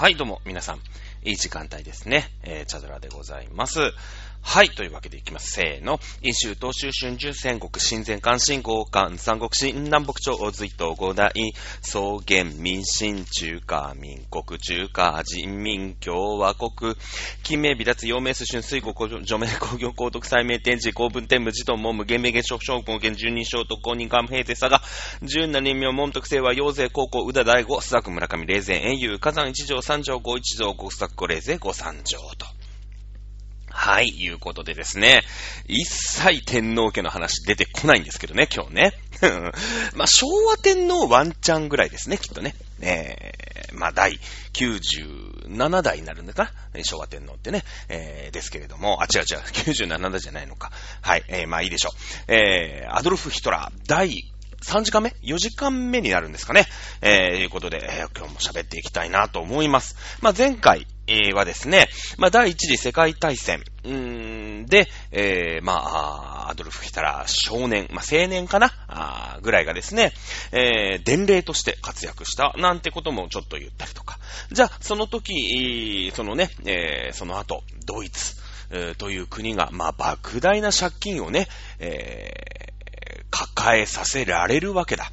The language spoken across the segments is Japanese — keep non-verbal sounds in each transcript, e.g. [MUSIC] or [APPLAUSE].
はい、どうも、皆さん、いい時間帯ですね。えー、チャドラでございます。はい、というわけでいきます。せーの。飲酒、東州、春秋、戦国、新前関、新豪関、三国、新南北朝、大隋東、五代、草原、民進、中華、民国、中華、人民、共和国、金名、微脱、陽明、春、水国、除名、工業、高徳、最名、天智、公文、天武、自動、文武、元名、元将、将軍、元十人称、特攻、人間、平定、佐賀、十七人名、門徳、清和、陽勢、高校、宇田大吾、須作、村上、霊前、英雄、火山一条、三条、五一条、五須作、五霊勢、五三条と。はい、いうことでですね。一切天皇家の話出てこないんですけどね、今日ね。[LAUGHS] まあ、昭和天皇ワンチャンぐらいですね、きっとね。えー、まあ、第97代になるんだかな昭和天皇ってね。えー、ですけれども、あ、違う違う、97代じゃないのか。はい、えー、まあいいでしょう。えー、アドルフ・ヒトラー、第3時間目 ?4 時間目になるんですかね？えー、いうことで、えー、今日も喋っていきたいなと思います。まあ、前回、えー、はですね、まあ、第一次世界大戦、うーんで、えー、まあ、アドルフ・ヒトラー少年、まあ、青年かな？あぐらいがですね、えー、伝令として活躍した、なんてこともちょっと言ったりとか。じゃあ、その時、そのね、えー、その後、ドイツ、という国が、まあ、莫大な借金をね、えー、抱えさせられるわけだ。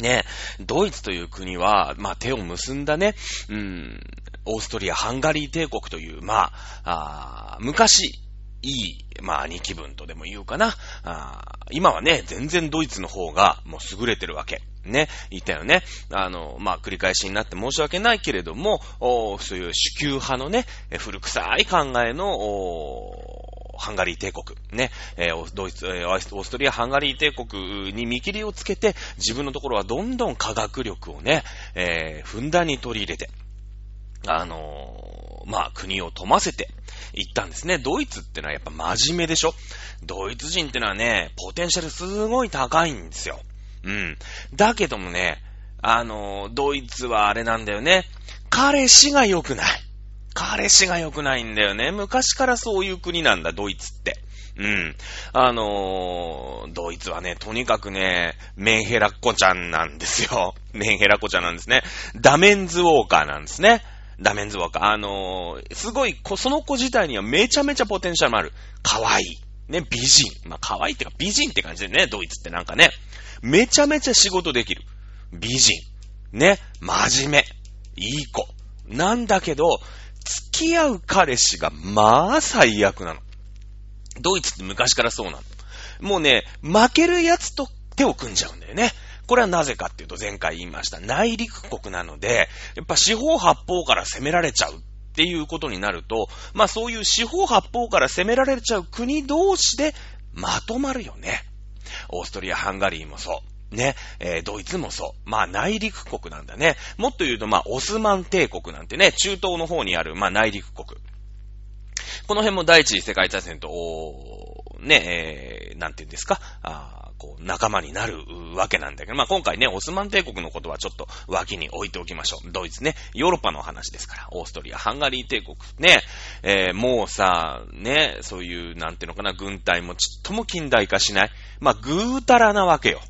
ね、ドイツという国は、まあ、手を結んだね、うん、オーストリア、ハンガリー帝国という、まあ、あ昔、いい、まあ、兄貴分とでも言うかな。あ今はね、全然ドイツの方がもう優れてるわけ。ね、言ったよね。あの、まあ、繰り返しになって申し訳ないけれども、そういう主級派のね、古臭い考えの、ハンガリー帝国、ね、えー、ドイツ、え、オーストリア、ハンガリー帝国に見切りをつけて、自分のところはどんどん科学力をね、えー、ふんだんに取り入れて、あのー、まあ、国を富ませていったんですね。ドイツってのはやっぱ真面目でしょ？ドイツ人ってのはね、ポテンシャルすごい高いんですよ。うん。だけどもね、あのー、ドイツはあれなんだよね。彼氏が良くない。彼氏が良くないんだよね。昔からそういう国なんだ、ドイツって。うん。あのー、ドイツはね、とにかくね、メンヘラッコちゃんなんですよ。[LAUGHS] メンヘラッコちゃんなんですね。ダメンズウォーカーなんですね。ダメンズウォーカー。あのー、すごい、その子自体にはめちゃめちゃポテンシャルもある。可愛い。いね、美人。まあ、可愛いってか美人って感じでね、ドイツってなんかね。めちゃめちゃ仕事できる。美人。ね、真面目。いい子。なんだけど、付き合う彼氏が、まあ、最悪なの。ドイツって昔からそうなの。もうね、負ける奴と手を組んじゃうんだよね。これはなぜかっていうと前回言いました。内陸国なので、やっぱ四方八方から攻められちゃうっていうことになると、まあそういう四方八方から攻められちゃう国同士でまとまるよね。オーストリア、ハンガリーもそう。ね、えー、ドイツもそう。まあ内陸国なんだね。もっと言うと、まあオスマン帝国なんてね、中東の方にある、まあ内陸国。この辺も第一次世界大戦と、ね、えー、なんて言うんですか、あこう、仲間になるわけなんだけど、まあ、今回ね、オスマン帝国のことはちょっと脇に置いておきましょう。ドイツね、ヨーロッパの話ですから、オーストリア、ハンガリー帝国、ね、えー、もうさ、ね、そういう、なんていうのかな、軍隊もちっとも近代化しない。まあ、ぐうたらなわけよ。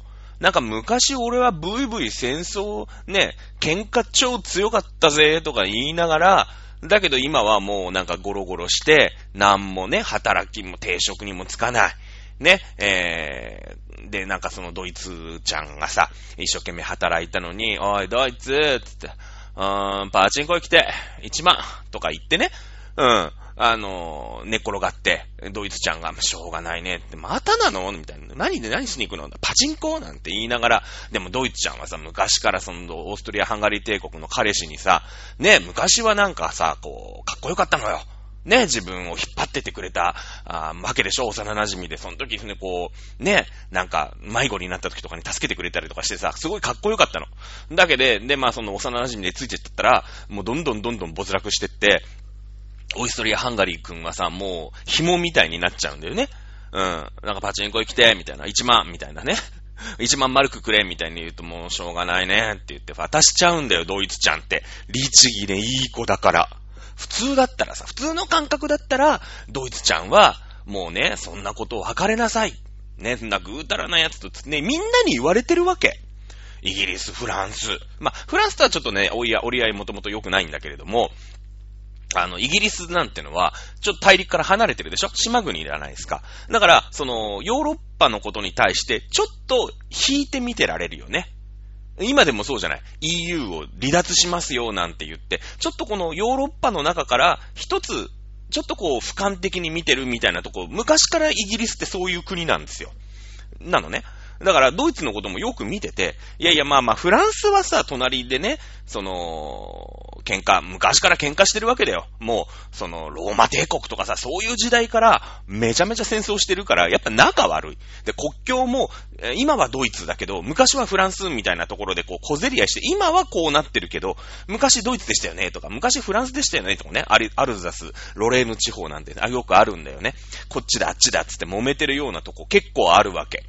なんか昔俺はブイブイ戦争、ね、喧嘩超強かったぜ、とか言いながら、だけど今はもうなんかゴロゴロして、なんもね、働きも定職にもつかない。ね、えー、で、なんかそのドイツちゃんがさ、一生懸命働いたのに、おい、ドイツつって、うーん、パチンコ行きて、1万とか言ってね、うん、あの、寝転がって、ドイツちゃんが、しょうがないねって、またなの？みたいな。何で何しに行くの？パチンコ？なんて言いながら、でもドイツちゃんはさ、昔からその、オーストリア・ハンガリー帝国の彼氏にさ、ね、昔はなんかさ、こう、かっこよかったのよ。ね、自分を引っ張っててくれた、あわけでしょ？幼馴染で、その時ね、こう、ね、なんか、迷子になった時とかに助けてくれたりとかしてさ、すごいかっこよかったの。だけで、で、まあその幼馴染でついてったら、もうどんどんどんどん没落してって、オーストリア・ハンガリー君はさ、もう、紐みたいになっちゃうんだよね。うん。なんかパチンコ行きて、みたいな。1万、みたいなね。[LAUGHS] 1万丸くくれ、みたいに言うともうしょうがないね、って言って渡しちゃうんだよ、ドイツちゃんって。律儀でいい子だから。普通だったらさ、普通の感覚だったら、ドイツちゃんは、もうね、そんなことを測れなさい。ね、そんなぐうたらなやつと、ね、みんなに言われてるわけ。イギリス、フランス。まあ、フランスとはちょっとね、折り合い、折り合いもともと良くないんだけれども、あの、イギリスなんてのは、ちょっと大陸から離れてるでしょ？島国じゃないですか。だから、その、ヨーロッパのことに対して、ちょっと引いて見てられるよね。今でもそうじゃない？EU を離脱しますよなんて言って、ちょっとこのヨーロッパの中から一つ、ちょっとこう俯瞰的に見てるみたいなとこ、昔からイギリスってそういう国なんですよ。なのね。だから、ドイツのこともよく見てて、いやいや、まあまあ、フランスはさ、隣でね、その、喧嘩、昔から喧嘩してるわけだよ。もう、その、ローマ帝国とかさ、そういう時代から、めちゃめちゃ戦争してるから、やっぱ仲悪い。で、国境も、今はドイツだけど、昔はフランスみたいなところで、こう、小競り合いして、今はこうなってるけど、昔ドイツでしたよね、とか、昔フランスでしたよね、とかね、アルザス、ロレーヌ地方なんて、あ、よくあるんだよね。こっちだ、あっちだ、つって揉めてるようなとこ結構あるわけ。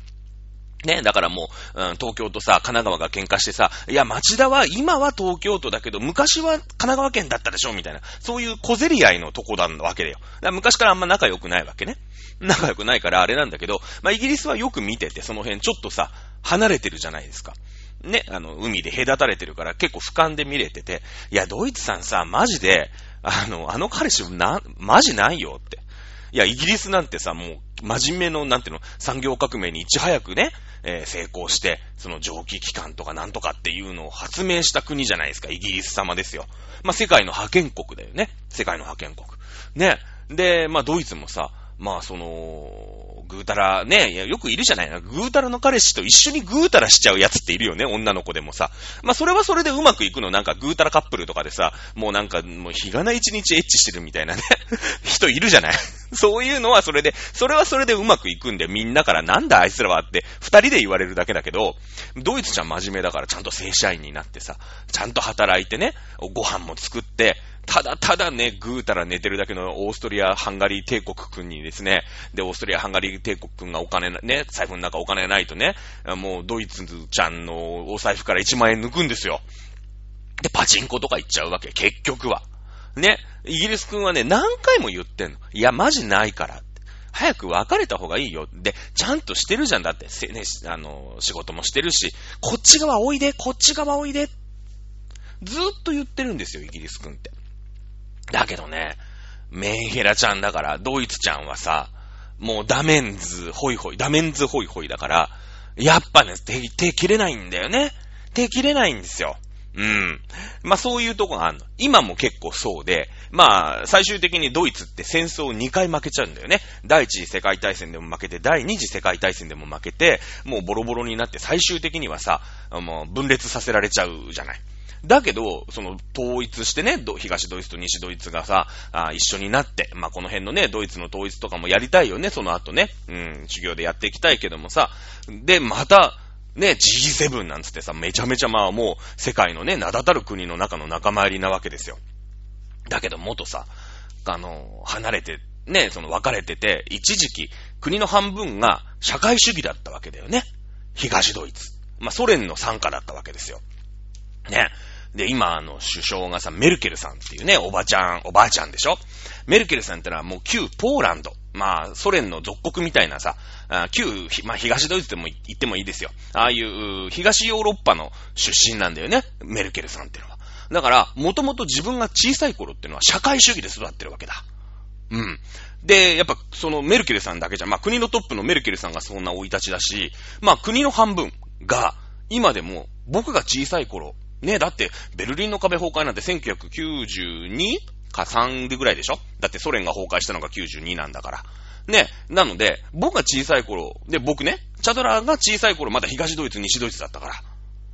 ね、だからもう、うん、東京とさ、神奈川が喧嘩してさ、いや、町田は今は東京都だけど、昔は神奈川県だったでしょみたいな。そういう小競り合いのとこだわけだよ。だ昔からあんま仲良くないわけね。仲良くないからあれなんだけど、まあ、イギリスはよく見てて、その辺ちょっとさ、離れてるじゃないですか。ね、あの、海で隔たれてるから結構俯瞰で見れてて、いや、ドイツさんさ、マジで、あの、あの彼氏な、マジないよって。いや、イギリスなんてさ、もう、真面目の、なんていうの、産業革命にいち早くね、えー、成功して、その蒸気機関とかなんとかっていうのを発明した国じゃないですか、イギリス様ですよ。まあ、世界の派遣国だよね。世界の派遣国。ね。で、まあ、ドイツもさ、まあ、その、ぐうたら、ね、よくいるじゃないな。ぐうたらの彼氏と一緒にぐうたらしちゃうやつっているよね、女の子でもさ。まあ、それはそれでうまくいくの。なんかぐうたらカップルとかでさ、もうなんか、もう日がな一日エッチしてるみたいなね、[LAUGHS] 人いるじゃない。そういうのはそれで、それはそれでうまくいくんで、みんなからなんだあいつらはって二人で言われるだけだけど、ドイツちゃん真面目だからちゃんと正社員になってさ、ちゃんと働いてね、ご飯も作って、ただただね、ぐうたら寝てるだけのオーストリア・ハンガリー帝国君にですね、で、オーストリア・ハンガリー帝国君がお金ね、財布の中お金ないとね、もうドイツちゃんのお財布から1万円抜くんですよ。で、パチンコとか行っちゃうわけ、結局は。ね、イギリス君はね、何回も言ってんの。いや、マジないから。早く別れた方がいいよ。で、ちゃんとしてるじゃんだって、せね、あの、仕事もしてるし、こっち側おいで、こっち側おいで。ずーっと言ってるんですよ、イギリス君って。だけどね、メンヘラちゃんだから、ドイツちゃんはさ、もうダメンズホイホイ、ダメンズホイホイだから、やっぱね、手、手切れないんだよね。手切れないんですよ。うん。まあそういうとこがあるの。今も結構そうで、まあ最終的にドイツって戦争を2回負けちゃうんだよね。第一次世界大戦でも負けて、第二次世界大戦でも負けて、もうボロボロになって最終的にはさ、もう分裂させられちゃうじゃない。だけど、その、統一してね、東ドイツと西ドイツがさ、あ一緒になって、まあ、この辺のね、ドイツの統一とかもやりたいよね、その後ね。うん、授業でやっていきたいけどもさ。で、また、ね、G7 なんつってさ、めちゃめちゃまあもう、世界のね、名だたる国の中の仲間入りなわけですよ。だけど、元さ、あの、離れて、ね、その別れてて、一時期、国の半分が社会主義だったわけだよね。東ドイツ。まあ、ソ連の参加だったわけですよ。ね。で、今、あの、首相がさ、メルケルさんっていうね、おばちゃん、おばあちゃんでしょ？メルケルさんってのはもう旧ポーランド。まあ、ソ連の属国みたいなさ、旧、まあ、東ドイツでも言ってもいいですよ。ああいう東ヨーロッパの出身なんだよね。メルケルさんってのは。だから、もともと自分が小さい頃っていうのは社会主義で育ってるわけだ。うん。で、やっぱ、そのメルケルさんだけじゃ、まあ、国のトップのメルケルさんがそんな生い立ちだし、まあ、国の半分が、今でも僕が小さい頃、ねえだって、ベルリンの壁崩壊なんて1992か3でぐらいでしょ？だってソ連が崩壊したのが92なんだから。ねえ。なので、僕が小さい頃、で、僕ね、チャドラーが小さい頃まだ東ドイツ、西ドイツだったか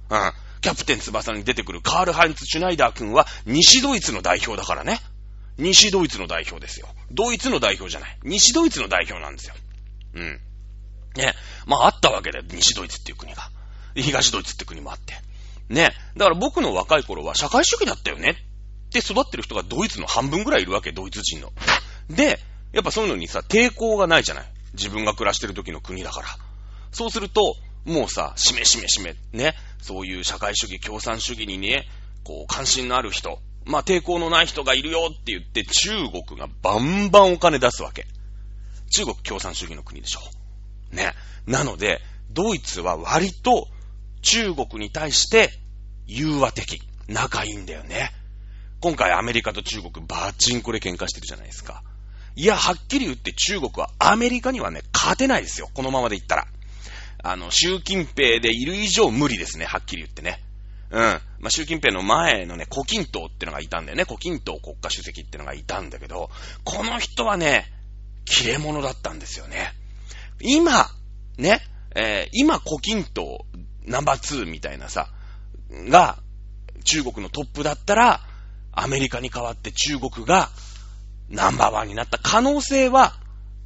ら。うん。キャプテン翼に出てくるカール・ハインツ・シュナイダー君は西ドイツの代表だからね。西ドイツの代表ですよ。ドイツの代表じゃない。西ドイツの代表なんですよ。うん。ね。まああったわけだよ。西ドイツっていう国が。東ドイツって国もあって。ね。だから僕の若い頃は社会主義だったよねって育ってる人がドイツの半分ぐらいいるわけ、ドイツ人の。で、やっぱそういうのにさ、抵抗がないじゃない。自分が暮らしてる時の国だから。そうすると、もうさ、しめしめしめ、ね。そういう社会主義、共産主義にね、こう、関心のある人、まあ、抵抗のない人がいるよって言って、中国がバンバンお金出すわけ。中国共産主義の国でしょ。ね。なので、ドイツは割と中国に対して融和的、仲いいんだよね。今回アメリカと中国バッチンコで喧嘩してるじゃないですか。いや、はっきり言って中国はアメリカにはね、勝てないですよ。このままでいったら。あの、習近平でいる以上無理ですね、はっきり言ってね。うん。まあ、習近平の前のね、胡錦涛ってのがいたんだよね。胡錦涛国家主席ってのがいたんだけど、この人はね、切れ者だったんですよね。今、ね、えー、今胡錦涛ナンバー2みたいなさ、が、中国のトップだったら、アメリカに代わって中国がナンバーワンになった可能性は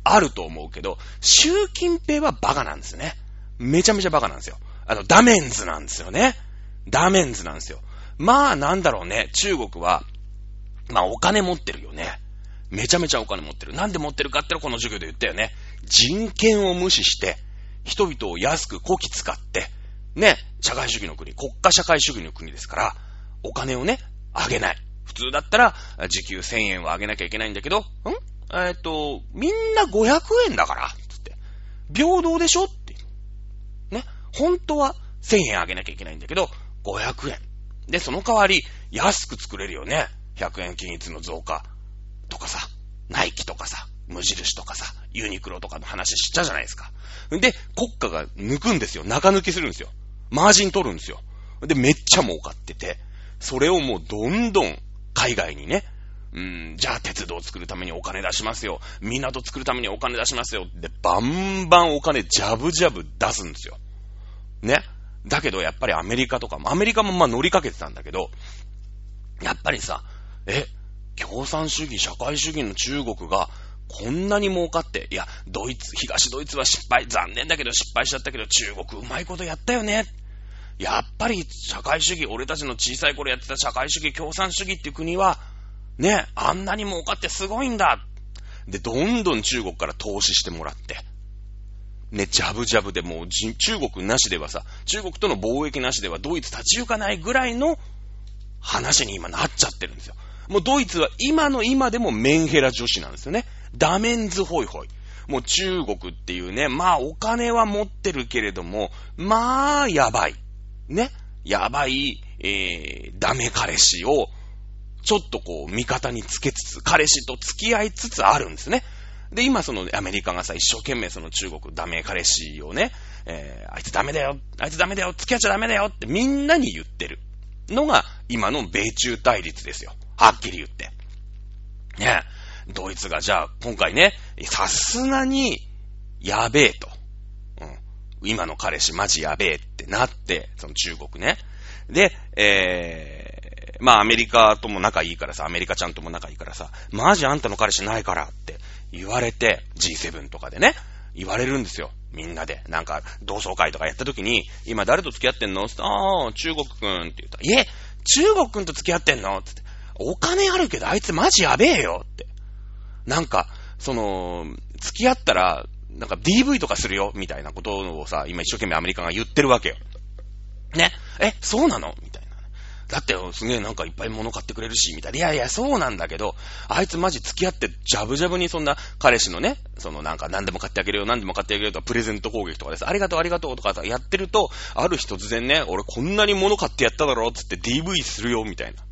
あると思うけど、習近平はバカなんですね。めちゃめちゃバカなんですよ。あの、ダメンズなんですよね。ダメンズなんですよ。まあ、なんだろうね。中国は、まあ、お金持ってるよね。めちゃめちゃお金持ってる。なんで持ってるかってのこの授業で言ったよね。人権を無視して、人々を安くこき使って、ね、社会主義の国、国家社会主義の国ですから、お金をね、あげない。普通だったら、時給1000円はあげなきゃいけないんだけど、ん？えっ、と、みんな500円だから、つって。平等でしょって。ね。本当は1000円あげなきゃいけないんだけど、500円。で、その代わり、安く作れるよね。100円均一の増加とかさ、ナイキとかさ、無印とかさ、ユニクロとかの話しちゃうじゃないですか。で、国家が抜くんですよ。中抜きするんですよ。マージン取るんですよ。で、めっちゃ儲かってて、それをもうどんどん海外にね、うん、じゃあ鉄道を作るためにお金出しますよ。港作るためにお金出しますよ。で、バンバンお金ジャブジャブ出すんですよ。ね。だけどやっぱりアメリカとかも、アメリカもまあ乗りかけてたんだけど、やっぱりさ、え、共産主義、社会主義の中国がこんなに儲かって、いや、ドイツ、東ドイツは失敗、残念だけど失敗しちゃったけど、中国うまいことやったよね。やっぱり社会主義、俺たちの小さい頃やってた社会主義、共産主義っていう国は、ね、あんなに儲かってすごいんだ。で、どんどん中国から投資してもらって。ね、ジャブジャブでもう中国なしではさ、中国との貿易なしではドイツ立ち行かないぐらいの話に今なっちゃってるんですよ。もうドイツは今の今でもメンヘラ女子なんですよね。ダメンズホイホイ。もう中国っていうね、まあお金は持ってるけれども、まあやばい。ね。やばい、えー、ダメ彼氏を、ちょっとこう、味方につけつつ、彼氏と付き合いつつあるんですね。で、今そのアメリカがさ、一生懸命その中国ダメ彼氏をね、えー、あいつダメだよ、あいつダメだよ、付き合っちゃダメだよってみんなに言ってるのが今の米中対立ですよ。はっきり言って。ねドイツがじゃあ今回ね、さすがにやべえと。うん。今の彼氏マジやべえってなって、その中国ね。で、えー、まあアメリカとも仲いいからさ、アメリカちゃんとも仲いいからさ、マジあんたの彼氏ないからって言われて、G7 とかでね、言われるんですよ。みんなで。なんか、同窓会とかやった時に、今誰と付き合ってんの？ってああ、中国くんって言ったら、いえ、中国くんと付き合ってんの？ってって。お金あるけどあいつマジやべえよって。なんか、その、付き合ったら、なんか DV とかするよ、みたいなことをさ、今一生懸命アメリカが言ってるわけよ。ね。え、そうなの？みたいな。だって、すげえなんかいっぱい物買ってくれるし、みたいな。いやいや、そうなんだけど、あいつマジ付き合って、ジャブジャブにそんな彼氏のね、そのなんか何でも買ってあげるよ、何でも買ってあげるよとか、プレゼント攻撃とかです。ありがとう、ありがとうとかさ、やってると、ある日突然ね、俺こんなに物買ってやっただろ、つって DV するよ、みたいな。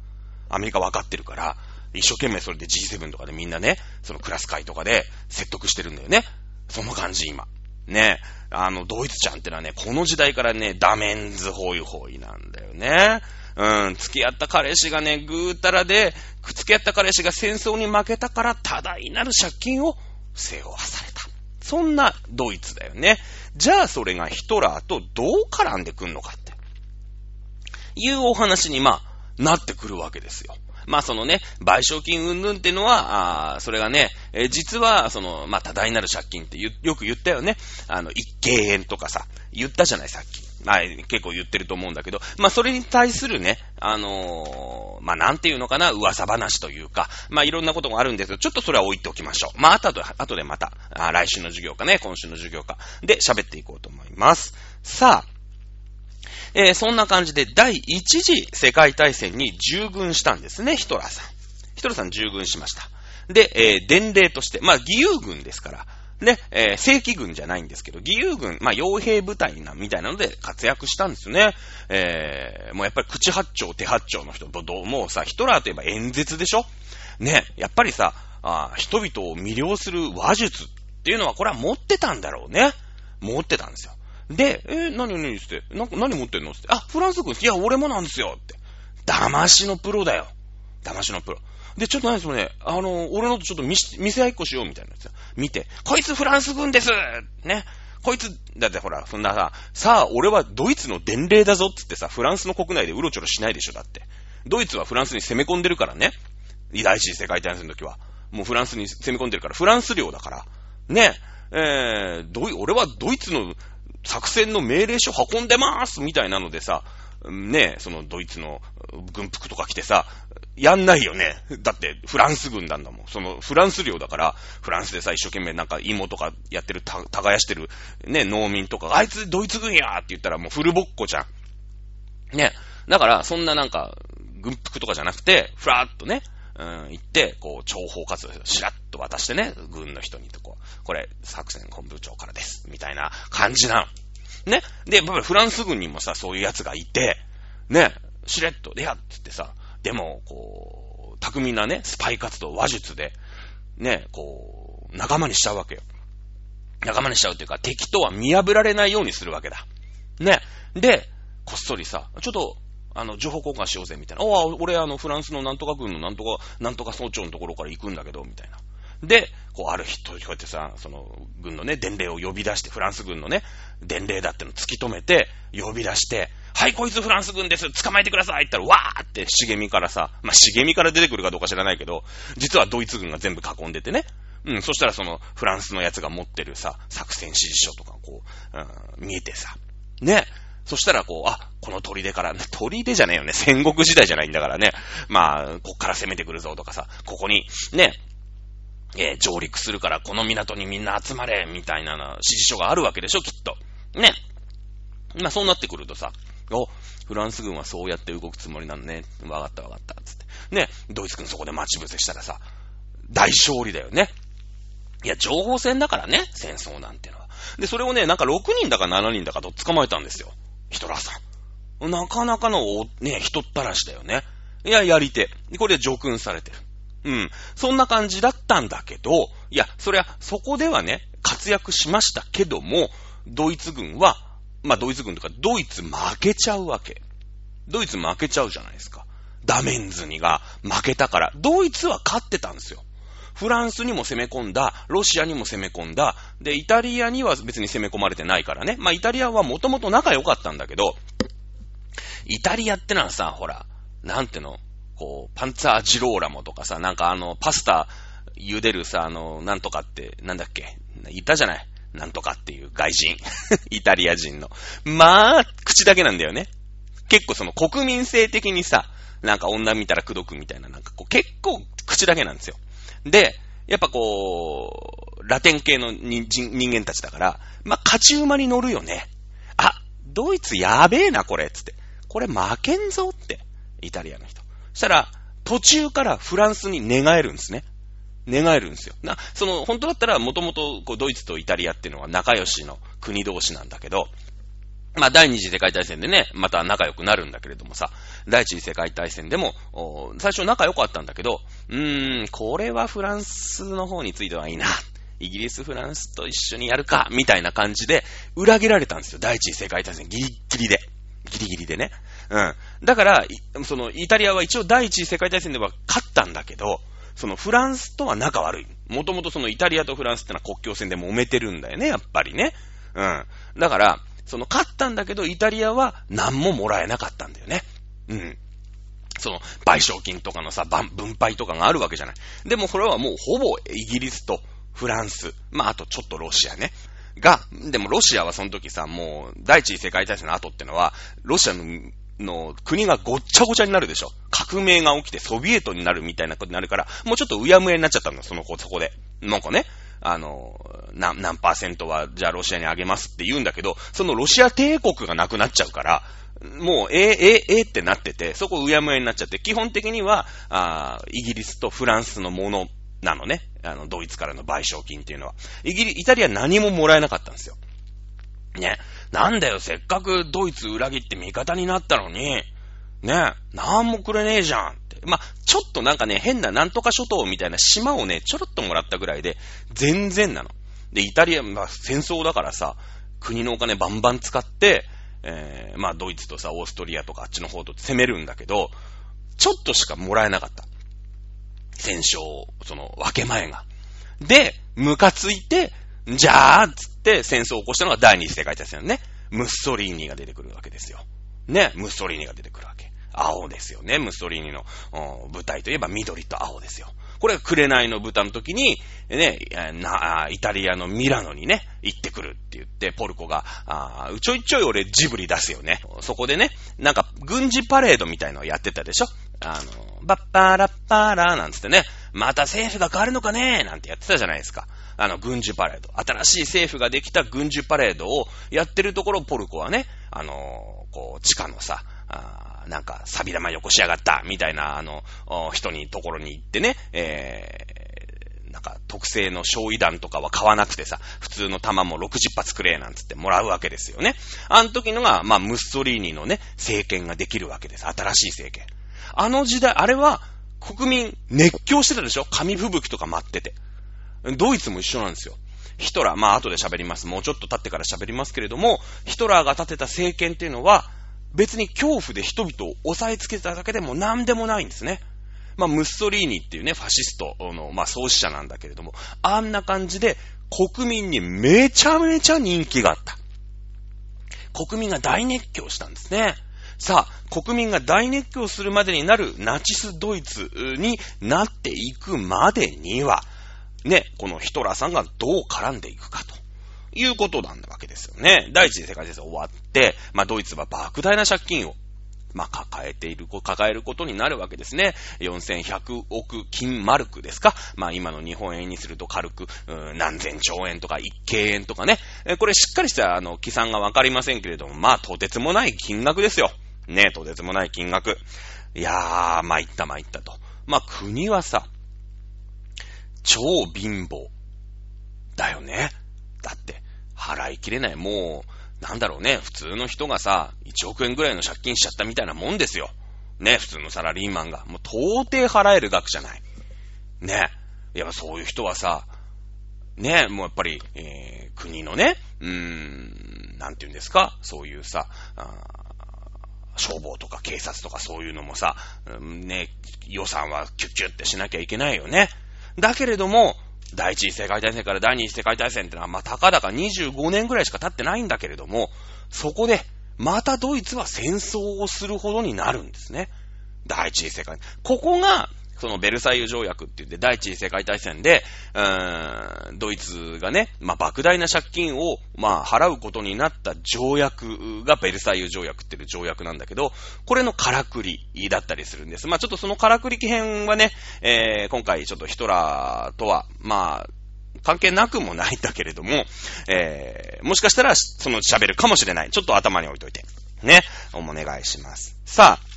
アメリカ分かってるから、一生懸命それで G7 とかでみんなね、そのクラス会とかで説得してるんだよね。その感じ今。ね。あの、ドイツちゃんってのはね、この時代からね、ダメンズホイホイなんだよね。うん、付き合った彼氏がね、ぐーたらで、付き合った彼氏が戦争に負けたから多大なる借金を背負わされた。そんなドイツだよね。じゃあそれがヒトラーとどう絡んでくんのかって。いうお話に、まあ、なってくるわけですよ。まあそのね、賠償金云々っていうのは、あそれがね、え、実は、その、まあ多大なる借金ってよく言ったよね。あの、一敬円とかさ、言ったじゃない、さっき。はい、結構言ってると思うんだけど、まあそれに対するね、あのー、まあなんていうのかな、噂話というか、まあいろんなことがあるんですけど、ちょっとそれは置いておきましょう。まあ後で、後でまた、あ来週の授業かね、今週の授業か、で喋っていこうと思います。さあ、えー、そんな感じで第一次世界大戦に従軍したんですね、ヒトラーさん。ヒトラーさん従軍しました。で、えー、伝令として、まあ、義勇軍ですから、ね、えー、正規軍じゃないんですけど、義勇軍、まあ、傭兵部隊な、みたいなので活躍したんですよね。えー、もうやっぱり口八丁手八丁の人と、どうもさ、ヒトラーといえば演説でしょ？ね、やっぱりさ、あ人々を魅了する話術っていうのはこれは持ってたんだろうね。持ってたんですよ。で、えー、何何って、な何持ってんのって、あ、フランス軍、いや、俺もなんですよって。騙しのプロだよ。騙しのプロ。で、ちょっと何ですもね、あの、俺のとちょっと見せ合いっこしようみたいなやつ見て、こいつフランス軍ですね。こいつ、だってほら、そんなさ、さあ、俺はドイツの伝令だぞってってさ、フランスの国内でうろちょろしないでしょ、だって。ドイツはフランスに攻め込んでるからね。第一次世界大戦の時は。もうフランスに攻め込んでるから、フランス領だから。ね。えー、ドイ、俺はドイツの作戦の命令書運んでますみたいなのでさ、ねえ、そのドイツの軍服とか着てさ、やんないよね。だって、フランス軍なんだもん。その、フランス領だから、フランスでさ、一生懸命なんか芋とかやってる、耕してる、ね、農民とか、あいつドイツ軍やって言ったらもうフルボッコじゃん。ね。だから、そんななんか、軍服とかじゃなくて、ふらーっとね、うん、行って、こう、情報活動しらっと渡してね、軍の人にとこう、これ、作戦本部長からです。みたいな感じなの。ね。で、やっぱりフランス軍にもさ、そういう奴がいて、ね、しれっと、いや、つってさ、でも、こう、巧みなね、スパイ活動、話術で、ね、こう、仲間にしちゃうわけよ。仲間にしちゃうっていうか、敵とは見破られないようにするわけだ。ね。で、こっそりさ、ちょっと、あの、情報交換しようぜ、みたいな。おあ、俺、あの、フランスのなんとか軍のなんとか、なんとか総長のところから行くんだけど、みたいな。で、こう、ある日、こうやってさ、その、軍のね、伝令を呼び出して、フランス軍のね、伝令だっての突き止めて、呼び出して、はい、こいつフランス軍です捕まえてくださいって言ったら、わーって茂みからさ、まあ、茂みから出てくるかどうか知らないけど、実はドイツ軍が全部囲んでてね。うん、そしたらその、フランスのやつが持ってるさ、作戦指示書とかこう、うん、見えてさ。ね。そしたらこう、あ、この砦から、[LAUGHS] 砦じゃねえよね。戦国時代じゃないんだからね。まあ、こっから攻めてくるぞとかさ、ここに、ね、えー、上陸するからこの港にみんな集まれ、みたいな指示書があるわけでしょ、きっと。ね。まあそうなってくるとさ、お、フランス軍はそうやって動くつもりなのね。わかったわかった。つって。ね、ドイツ軍そこで待ち伏せしたらさ、大勝利だよね。いや、情報戦だからね、戦争なんてのは。で、それをね、なんか6人だか7人だかと捕まえたんですよ。ヒトラーさん。なかなかの、ね、人ったらしだよね。いや、やり手。これで除訓されてる。うん。そんな感じだったんだけど、いや、そりゃ、そこではね、活躍しましたけども、ドイツ軍はまあ、ドイツ軍とか、ドイツ負けちゃうわけ。ドイツ負けちゃうじゃないですか。ダメンズにが負けたから、ドイツは勝ってたんですよ。フランスにも攻め込んだ、ロシアにも攻め込んだ、で、イタリアには別に攻め込まれてないからね。まあ、イタリアはもともと仲良かったんだけど、イタリアってのはさ、ほら、なんての、こう、パンツァージローラモとかさ、なんかあの、パスタ茹でるさ、あの、なんとかって、なんだっけ、いたじゃない？なんとかっていう外人。[LAUGHS] イタリア人の。まあ、口だけなんだよね。結構その国民性的にさ、なんか女見たら口説くみたいな、なんかこう結構口だけなんですよ。で、やっぱこう、ラテン系の人間たちだから、まあ、勝ち馬に乗るよね。あ、ドイツやべえな、これ、つって。これ負けんぞって、イタリアの人。そしたら、途中からフランスに寝返るんですね。願えるんですよ。な、その、本当だったら、もともと、こう、ドイツとイタリアっていうのは仲良しの国同士なんだけど、まあ、第二次世界大戦でね、また仲良くなるんだけれどもさ、第一次世界大戦でも、最初仲良かったんだけど、うーん、これはフランスの方についてはいいな。イギリス、フランスと一緒にやるか、みたいな感じで、裏切られたんですよ。第一次世界大戦、ギリギリで。ギリギリでね。うん。だから、その、イタリアは一応第一次世界大戦では勝ったんだけど、そのフランスとは仲悪い。もともとそのイタリアとフランスってのは国境線で揉めてるんだよね、やっぱりね。うん。だから、その勝ったんだけど、イタリアは何ももらえなかったんだよね。うん。その、賠償金とかのさ、分配とかがあるわけじゃない。でも、これはもうほぼイギリスとフランス、まあ、あとちょっとロシアね。が、でもロシアはその時さ、もう、第一次世界大戦の後ってのは、ロシアのの国がごっちゃごちゃになるでしょ。革命が起きてソビエトになるみたいなことになるから、もうちょっとうやむやになっちゃったんだ、その子、そこで。なんかね、あの、何、何パーセントは、じゃあロシアにあげますって言うんだけど、そのロシア帝国がなくなっちゃうから、もう、ええええってなってて、そこうやむやになっちゃって、基本的には、ああイギリスとフランスのものなのね。あの、ドイツからの賠償金っていうのは。イギリ、イタリア何ももらえなかったんですよ。ね。なんだよ、せっかくドイツ裏切って味方になったのに、ね、なんもくれねえじゃん。まあ、ちょっとなんかね、変ななんとか諸島みたいな島をね、ちょろっともらったぐらいで、全然なの。で、イタリア、まあ、戦争だからさ、国のお金バンバン使って、えー、まあ、ドイツとさ、オーストリアとかあっちの方と攻めるんだけど、ちょっとしかもらえなかった。戦勝、その、分け前が。で、ムカついて、じゃあ、つって戦争を起こしたのが第二次世界大戦ね。ムッソリーニが出てくるわけですよ。ね、ムッソリーニが出てくるわけ。青ですよね。ムッソリーニの舞台といえば緑と青ですよ。これが紅の豚の時に、ね、な、イタリアのミラノにね、行ってくるって言って、ポルコが、あちょいちょい俺ジブリ出すよね。そこでね、なんか軍事パレードみたいのをやってたでしょあの、バッパーラッパーラーなんつってね、また政府が変わるのかね？なんてやってたじゃないですか。あの、軍事パレード。新しい政府ができた軍事パレードをやってるところ、ポルコはね、あのこう、地下のさ、なんか、サビ玉よこしやがった、みたいな、あの、人に、ところに行ってね、えー、なんか、特製の焼夷弾とかは買わなくてさ、普通の弾も60発くれ、なんつってもらうわけですよね。あの時のが、まあ、ムッソリーニのね、政権ができるわけです。新しい政権。あの時代、あれは、国民熱狂してたでしょ？紙吹雪とか待ってて。ドイツも一緒なんですよ。ヒトラー、まあ後で喋ります。もうちょっと経ってから喋りますけれども、ヒトラーが立てた政権っていうのは、別に恐怖で人々を押さえつけただけでも何でもないんですね。まあ、ムッソリーニっていうね、ファシストの、まあ、創始者なんだけれども、あんな感じで国民にめちゃめちゃ人気があった。国民が大熱狂したんですね。さあ、国民が大熱狂するまでになるナチスドイツになっていくまでには、ね、このヒトラーさんがどう絡んでいくかと。いうことなんだわけですよね。第一次世界大戦終わって、まあドイツは莫大な借金を、まあ抱えている、抱えることになるわけですね。4100億金マルクですかまあ今の日本円にすると軽く、何千兆円とか一京円とかね。これしっかりしたあの、計算がわかりませんけれども、まあとてつもない金額ですよ。ねえとてつもない金額。いやー、参った参ったと。まあ国はさ、超貧乏。だよね。だって、払いきれない。もう、なんだろうね、普通の人がさ、1億円ぐらいの借金しちゃったみたいなもんですよ。ね、普通のサラリーマンが。もう到底払える額じゃない。ね。やっぱそういう人はさ、ね、もうやっぱり、えー、国のね、うーん、なんて言うんですか、そういうさ、あ消防とか警察とかそういうのもさ、ね、予算はキュッキュッってしなきゃいけないよね。だけれども、第一次世界大戦から第二次世界大戦ってのは、まあ、たかだか25年ぐらいしか経ってないんだけれども、そこで、またドイツは戦争をするほどになるんですね。第一次世界。ここが、そのベルサイユ条約って言って、第一次世界大戦で、うーん、ドイツがね、まあ、莫大な借金を、まあ、払うことになった条約がベルサイユ条約っていう条約なんだけど、これのからくりだったりするんです。まあ、ちょっとそのからくり編はね、えー、今回ちょっとヒトラーとは、まあ、関係なくもないんだけれども、えー、もしかしたら、その喋るかもしれない。ちょっと頭に置いといて。ね。お願いします。さあ、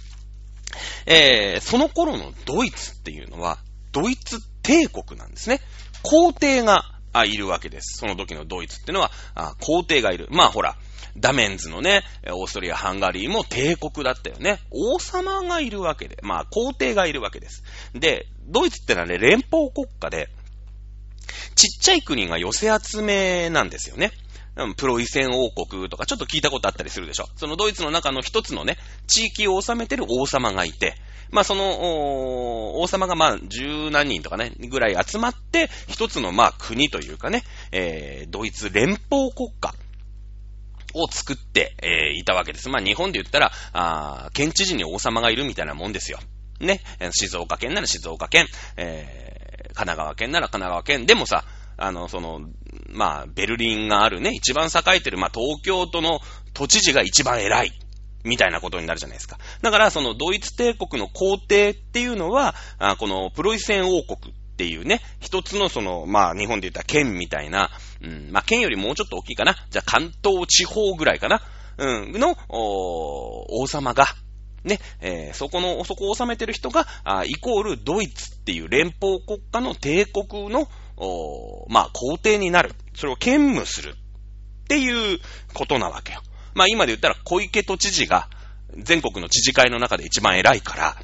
えー、その頃のドイツっていうのは、ドイツ帝国なんですね。皇帝がいるわけです。その時のドイツっていうのは、あ皇帝がいる。まあほら、ダメンズのね、オーストリア、ハンガリーも帝国だったよね。王様がいるわけで、まあ皇帝がいるわけです。で、ドイツってのはね、連邦国家で、ちっちゃい国が寄せ集めなんですよね。プロイセン王国とかちょっと聞いたことあったりするでしょ。そのドイツの中の一つのね、地域を治めてる王様がいて、まあその、王様がまあ十何人とかね、ぐらい集まって、一つのまあ国というかね、えー、ドイツ連邦国家。を作って、えー、いたわけです。まあ日本で言ったら、あ県知事に王様がいるみたいなもんですよ。ね。静岡県なら静岡県、えー、神奈川県なら神奈川県。でもさ、あの、その、まあ、ベルリンがあるね、一番栄えてる、まあ、東京都の都知事が一番偉い。みたいなことになるじゃないですか。だから、そのドイツ帝国の皇帝っていうのは、あこのプロイセン王国っていうね、一つのその、まあ、日本で言ったら県みたいな、うん、まあ、県よりもうちょっと大きいかな。じゃあ、関東地方ぐらいかな。うん、の、王様が、ね、えー、そこの、そこを治めてる人が、あイコールドイツっていう連邦国家の帝国の、おまあ、皇帝になる。それを兼務する。っていうことなわけよ。まあ今で言ったら小池都知事が全国の知事会の中で一番偉いから、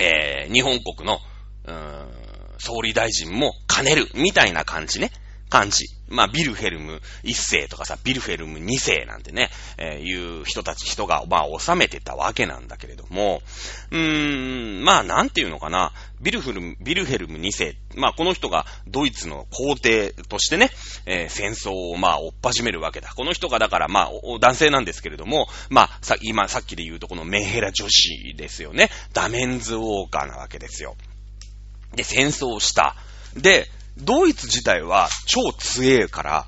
えー、日本国の、うーん、総理大臣も兼ねる、みたいな感じね。感じ。まあ、ビルフェルム一世とかさ、ビルフェルム二世なんてね、えー、いう人たち、人が、まあ、治めてたわけなんだけれども、うーん、まあ、なんていうのかな、ビルフルム、ビルフェルム二世、まあ、この人がドイツの皇帝としてね、えー、戦争を、まあ、追っ始めるわけだ。この人が、だから、まあ、男性なんですけれども、まあ、さ、今、さっきで言うと、このメンヘラ女子ですよね。ダメンズウォーカーなわけですよ。で、戦争した。で、ドイツ自体は超強えから、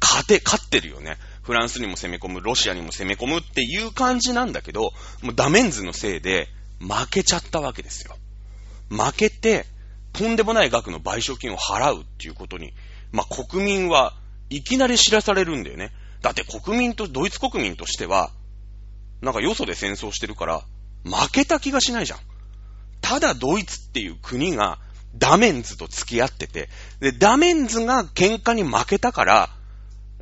勝て、勝ってるよね。フランスにも攻め込む、ロシアにも攻め込むっていう感じなんだけど、もうダメンズのせいで負けちゃったわけですよ。負けて、とんでもない額の賠償金を払うっていうことに、まあ、国民はいきなり知らされるんだよね。だって国民と、ドイツ国民としては、なんかよそで戦争してるから、負けた気がしないじゃん。ただドイツっていう国がダメンズと付き合ってて、で、ダメンズが喧嘩に負けたから、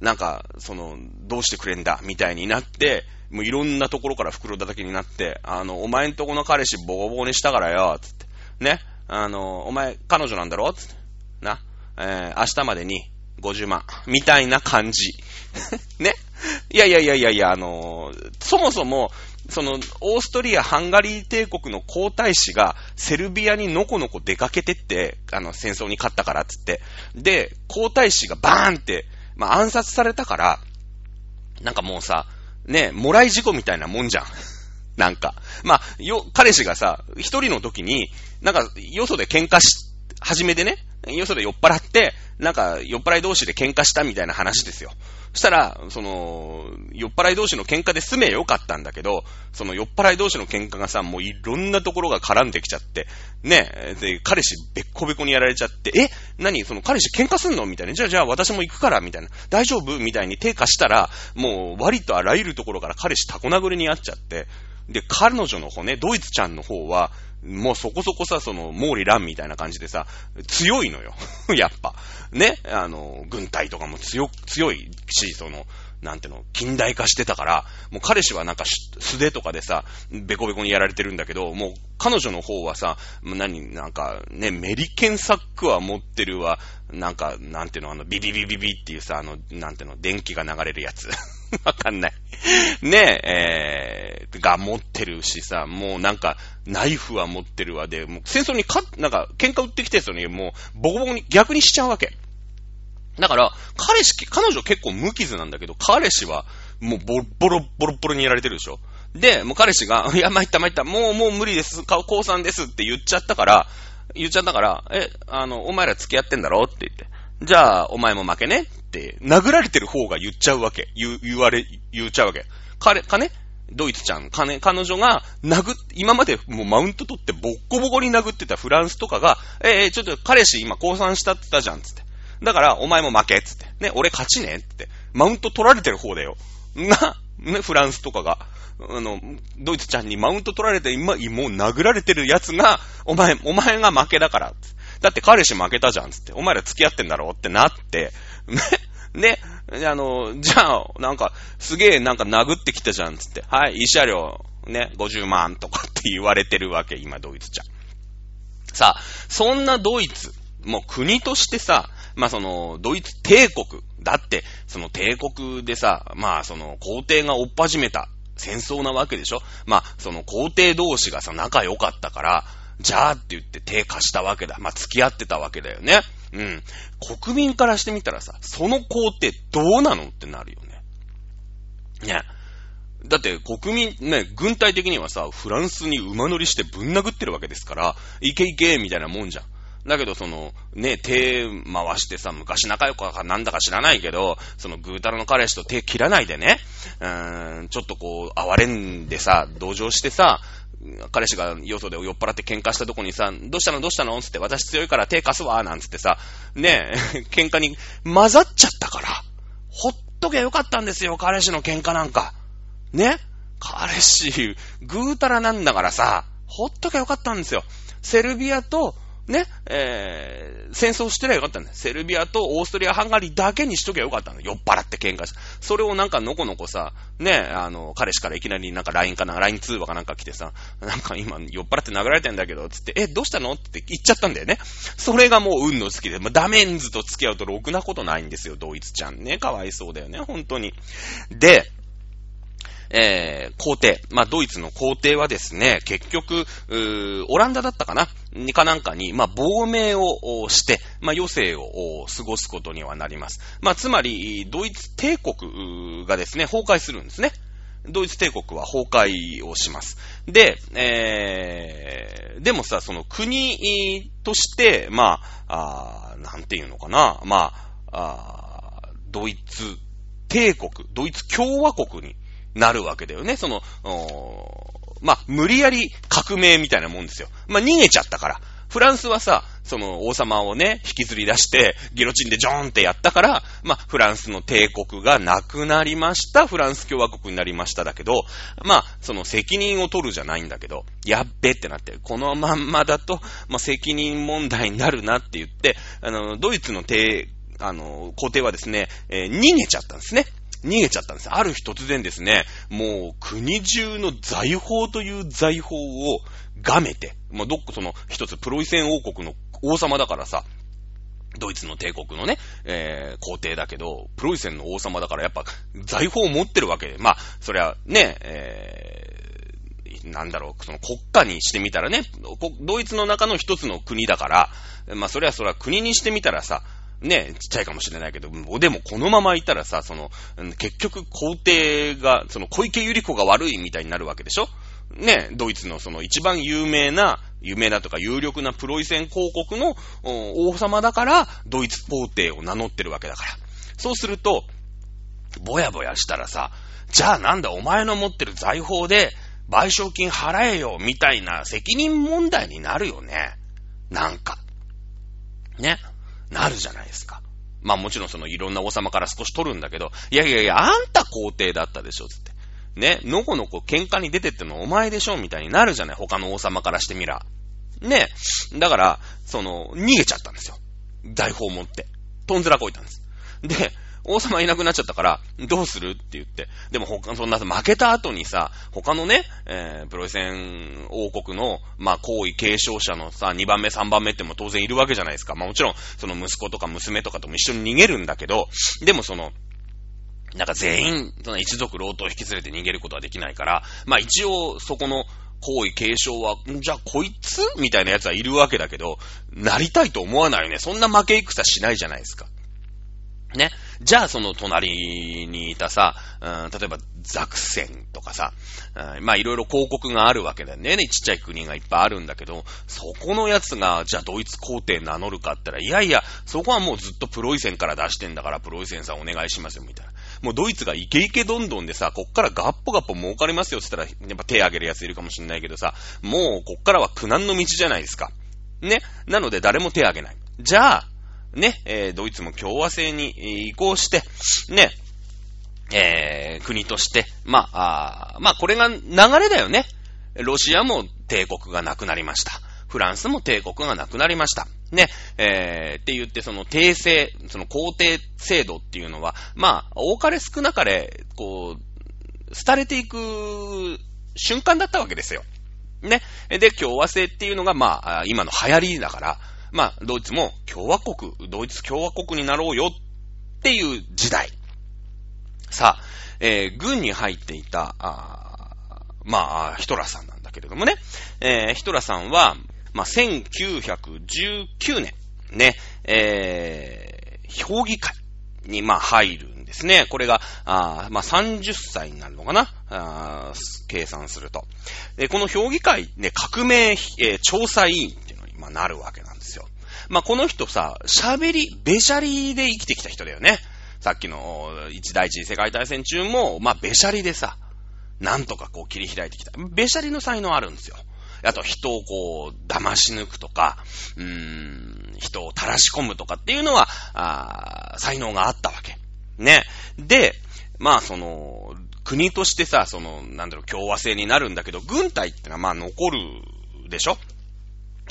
なんか、その、どうしてくれんだ、みたいになって、もういろんなところから袋叩きになって、あの、お前んとこの彼氏ボコボコにしたからよ、つって。ね。あの、お前、彼女なんだろ？つって。な。えー、明日までに50万。みたいな感じ。[LAUGHS] ね。いやいやいやいやいや、あのそもそも、その、オーストリア、ハンガリー帝国の皇太子が、セルビアにのこのこ出かけてって、あの、戦争に勝ったからっつって。で、皇太子がバーンって、まあ、暗殺されたから、なんかもうさ、ね、もらい事故みたいなもんじゃん。なんか。まあ、よ、彼氏がさ、一人の時に、なんか、よそで喧嘩し、始めてね、よそで酔っ払って、なんか、酔っ払い同士で喧嘩したみたいな話ですよ。そしたら、その、酔っ払い同士の喧嘩で済めよかったんだけど、その酔っ払い同士の喧嘩がさ、もういろんなところが絡んできちゃって、ね、で、彼氏べっこべこにやられちゃって、え何その彼氏喧嘩すんの？みたいな。じゃあじゃあ私も行くから、みたいな。大丈夫？みたいに手貸したら、もう割とあらゆるところから彼氏タコ殴りにあっちゃって、で、彼女の方ね、ドイツちゃんの方は、もうそこそこさ、その、毛利蘭みたいな感じでさ、強いのよ。[LAUGHS] やっぱ。ね。あの、軍隊とかも強、強いし、その、なんていうの、近代化してたから、もう彼氏はなんか素手とかでさ、ベコベコにやられてるんだけど、もう彼女の方はさ、何、なんかね、メリケンサックは持ってるわ、なんか、なんていうの、あの、ビビビビビっていうさ、あの、なんていうの、電気が流れるやつ。[LAUGHS] [LAUGHS] わかんない。ねえ、えー、が持ってるしさ、もうなんか、ナイフは持ってるわで、もう戦争にか、なんか、喧嘩売ってきてる人に、もう、ボコボコに逆にしちゃうわけ。だから、彼氏、彼女結構無傷なんだけど、彼氏は、もうボロボロボロボロにやられてるでしょ。で、もう彼氏が、[LAUGHS] いや、参った参った、もうもう無理です、高三ですって言っちゃったから、言っちゃったから、え、あの、お前ら付き合ってんだろって言って。じゃあ、お前も負けね？って、殴られてる方が言っちゃうわけ。言、言われ、言っちゃうわけ。彼、かねドイツちゃん、金、彼女が殴、今までもうマウント取ってボッコボコに殴ってたフランスとかが、えー、ちょっと彼氏今降参したって言ったじゃん、つって。だから、お前も負け、つって。ね、俺勝ちね、って。マウント取られてる方だよ。な、ね、フランスとかが。あの、ドイツちゃんにマウント取られて、今、もう殴られてるやつが、お前、お前が負けだから。つってだって彼氏負けたじゃん、つって。お前ら付き合ってんだろってなって、[LAUGHS] ね、ね、あの、じゃあ、なんか、すげえなんか殴ってきたじゃん、つって。はい、慰謝料、ね、50万とかって言われてるわけ、今、ドイツちゃん。さあ、そんなドイツ、もう国としてさ、まあその、ドイツ帝国。だって、その帝国でさ、まあその、皇帝が追っ始めた戦争なわけでしょまあ、その皇帝同士がさ、仲良かったから、じゃあって言って手貸したわけだ。まあ、付き合ってたわけだよね。うん。国民からしてみたらさ、その皇帝どうなのってなるよね。ね。だって国民、ね、軍隊的にはさ、フランスに馬乗りしてぶん殴ってるわけですから、いけいけみたいなもんじゃん。だけど、その、ね、手回してさ、昔仲良くかなんだか知らないけど、そのぐーたらの彼氏と手切らないでね、うーん、ちょっとこう、哀れんでさ、同情してさ、彼氏がよそで酔っ払って喧嘩したとこにさ、どうしたのどうしたのつって、私強いから手貸すわ、なんつってさ、ねえ [LAUGHS] 喧嘩に混ざっちゃったから、ほっとけよかったんですよ、彼氏の喧嘩なんか。ね彼氏、ぐうたらなんだからさ、ほっとけよかったんですよ。セルビアと、ね、えー、戦争してりゃよかったんだよ。セルビアとオーストリア、ハンガリーだけにしときゃよかったんだよ。酔っ払って喧嘩して。それをなんかのこのこさ、ね、あの、彼氏からいきなりなんか LINE かな、LINE 通話かなんか来てさ、なんか今酔っ払って殴られてんだけど、つって、え、どうしたの？って言っちゃったんだよね。それがもう運の好きで、まあ、ダメンズと付き合うとろくなことないんですよ、ドイツちゃんね。かわいそうだよね、本当に。で、えー、皇帝、まあ、ドイツの皇帝はですね、結局、オランダだったかな？にかなんかに、まあ、亡命をして、まあ、余生を過ごすことにはなります。まあ、つまり、ドイツ帝国がですね、崩壊するんですね。ドイツ帝国は崩壊をします。で、えー、でもさ、その国として、まあ、あなんていうのかな、まあ、あドイツ帝国、ドイツ共和国になるわけだよね。その、まあ、無理やり革命みたいなもんですよ。まあ、逃げちゃったから。フランスはさ、その王様をね、引きずり出して、ギロチンでジョーンってやったから、まあ、フランスの帝国がなくなりました。フランス共和国になりましただけど、まあ、その責任を取るじゃないんだけど、やっべってなって、このまんまだと、まあ、責任問題になるなって言って、あの、ドイツの帝、あの、皇帝はですね、えー、逃げちゃったんですね。逃げちゃったんです。ある日突然ですね、もう国中の財宝という財宝をがめて、まあ、どっかその一つプロイセン王国の王様だからさ、ドイツの帝国のね、えー、皇帝だけど、プロイセンの王様だからやっぱ財宝を持ってるわけで、まあ、そりゃね、えー、なんだろう、その国家にしてみたらね、ドイツの中の一つの国だから、まあそれはそれは国にしてみたらさ、ね、ちっちゃいかもしれないけど、でもこのままいたらさ、その、結局皇帝が、その小池百合子が悪いみたいになるわけでしょ？ね、ドイツのその一番有名な、有名なとか有力なプロイセン公国の王様だから、ドイツ皇帝を名乗ってるわけだから。そうすると、ぼやぼやしたらさ、じゃあなんだお前の持ってる財宝で賠償金払えよ、みたいな責任問題になるよね。なんか。ね。なるじゃないですか。まあもちろんそのいろんな王様から少し取るんだけど、いやいやいや、あんた皇帝だったでしょ、つって。ね、のこのこ喧嘩に出てってのお前でしょみたいになるじゃない他の王様からしてみら。ね。だから、その、逃げちゃったんですよ。財宝を持って。とんずらこいたんです。で、王様いなくなっちゃったから、どうするって言って。でも他、そんな負けた後にさ、他のね、えー、プロイセン王国の、まあ、皇位継承者のさ、2番目、3番目っても当然いるわけじゃないですか。まあもちろん、その息子とか娘とかとも一緒に逃げるんだけど、でもその、なんか全員、その一族老頭引き連れて逃げることはできないから、まあ一応そこの皇位継承は、じゃあこいつみたいな奴はいるわけだけど、なりたいと思わないよね。そんな負け戦しないじゃないですか。ね。じゃあその隣にいたさ、うん、例えばザクセンとかさ、うん、まあいろいろ広告があるわけだよね。ちっちゃい国がいっぱいあるんだけど、そこのやつが、じゃあドイツ皇帝名乗るかって言ったら、いやいや、そこはもうずっとプロイセンから出してんだから、プロイセンさんお願いしますよ、みたいな。もうドイツがイケイケどんどんでさ、こっからガッポガッポ儲かりますよって言ったら、やっぱ手挙げるやついるかもしんないけどさ、もうこっからは苦難の道じゃないですか。ね。なので誰も手挙げない。じゃあ、ね、えー、ドイツも共和制に移行して、ね、えー、国として、まあ、あまあ、これが流れだよね。ロシアも帝国がなくなりました。フランスも帝国がなくなりました。ね、えー、って言って、その帝制、その皇帝制度っていうのは、まあ、多かれ少なかれ、こう、廃れていく瞬間だったわけですよ。ね。で、共和制っていうのが、まあ、今の流行りだから、まあ、ドイツも共和国、ドイツ共和国になろうよっていう時代。さあ、えー、軍に入っていた、あまあ、ヒトラーさんなんだけれどもね、えー、ヒトラーさんは、まあ、1919年、ね、えー、評議会に、まあ、入るんですね。これが、あまあ、30歳になるのかな？あ計算すると。で、この評議会、ね、革命、えー、調査委員っていうのに、まあ、なるわけなんです。まあ、この人さ、喋り、べしゃりで生きてきた人だよね。さっきの一第一次世界大戦中も、まあ、べしゃりでさ、なんとかこう切り開いてきた。べしゃりの才能あるんですよ。あと人をこう、騙し抜くとか、うーん、人を垂らし込むとかっていうのは、あ才能があったわけ。ね。で、まあその、国としてさ、その、なんだろう、共和制になるんだけど、軍隊ってのはまあ残るでしょ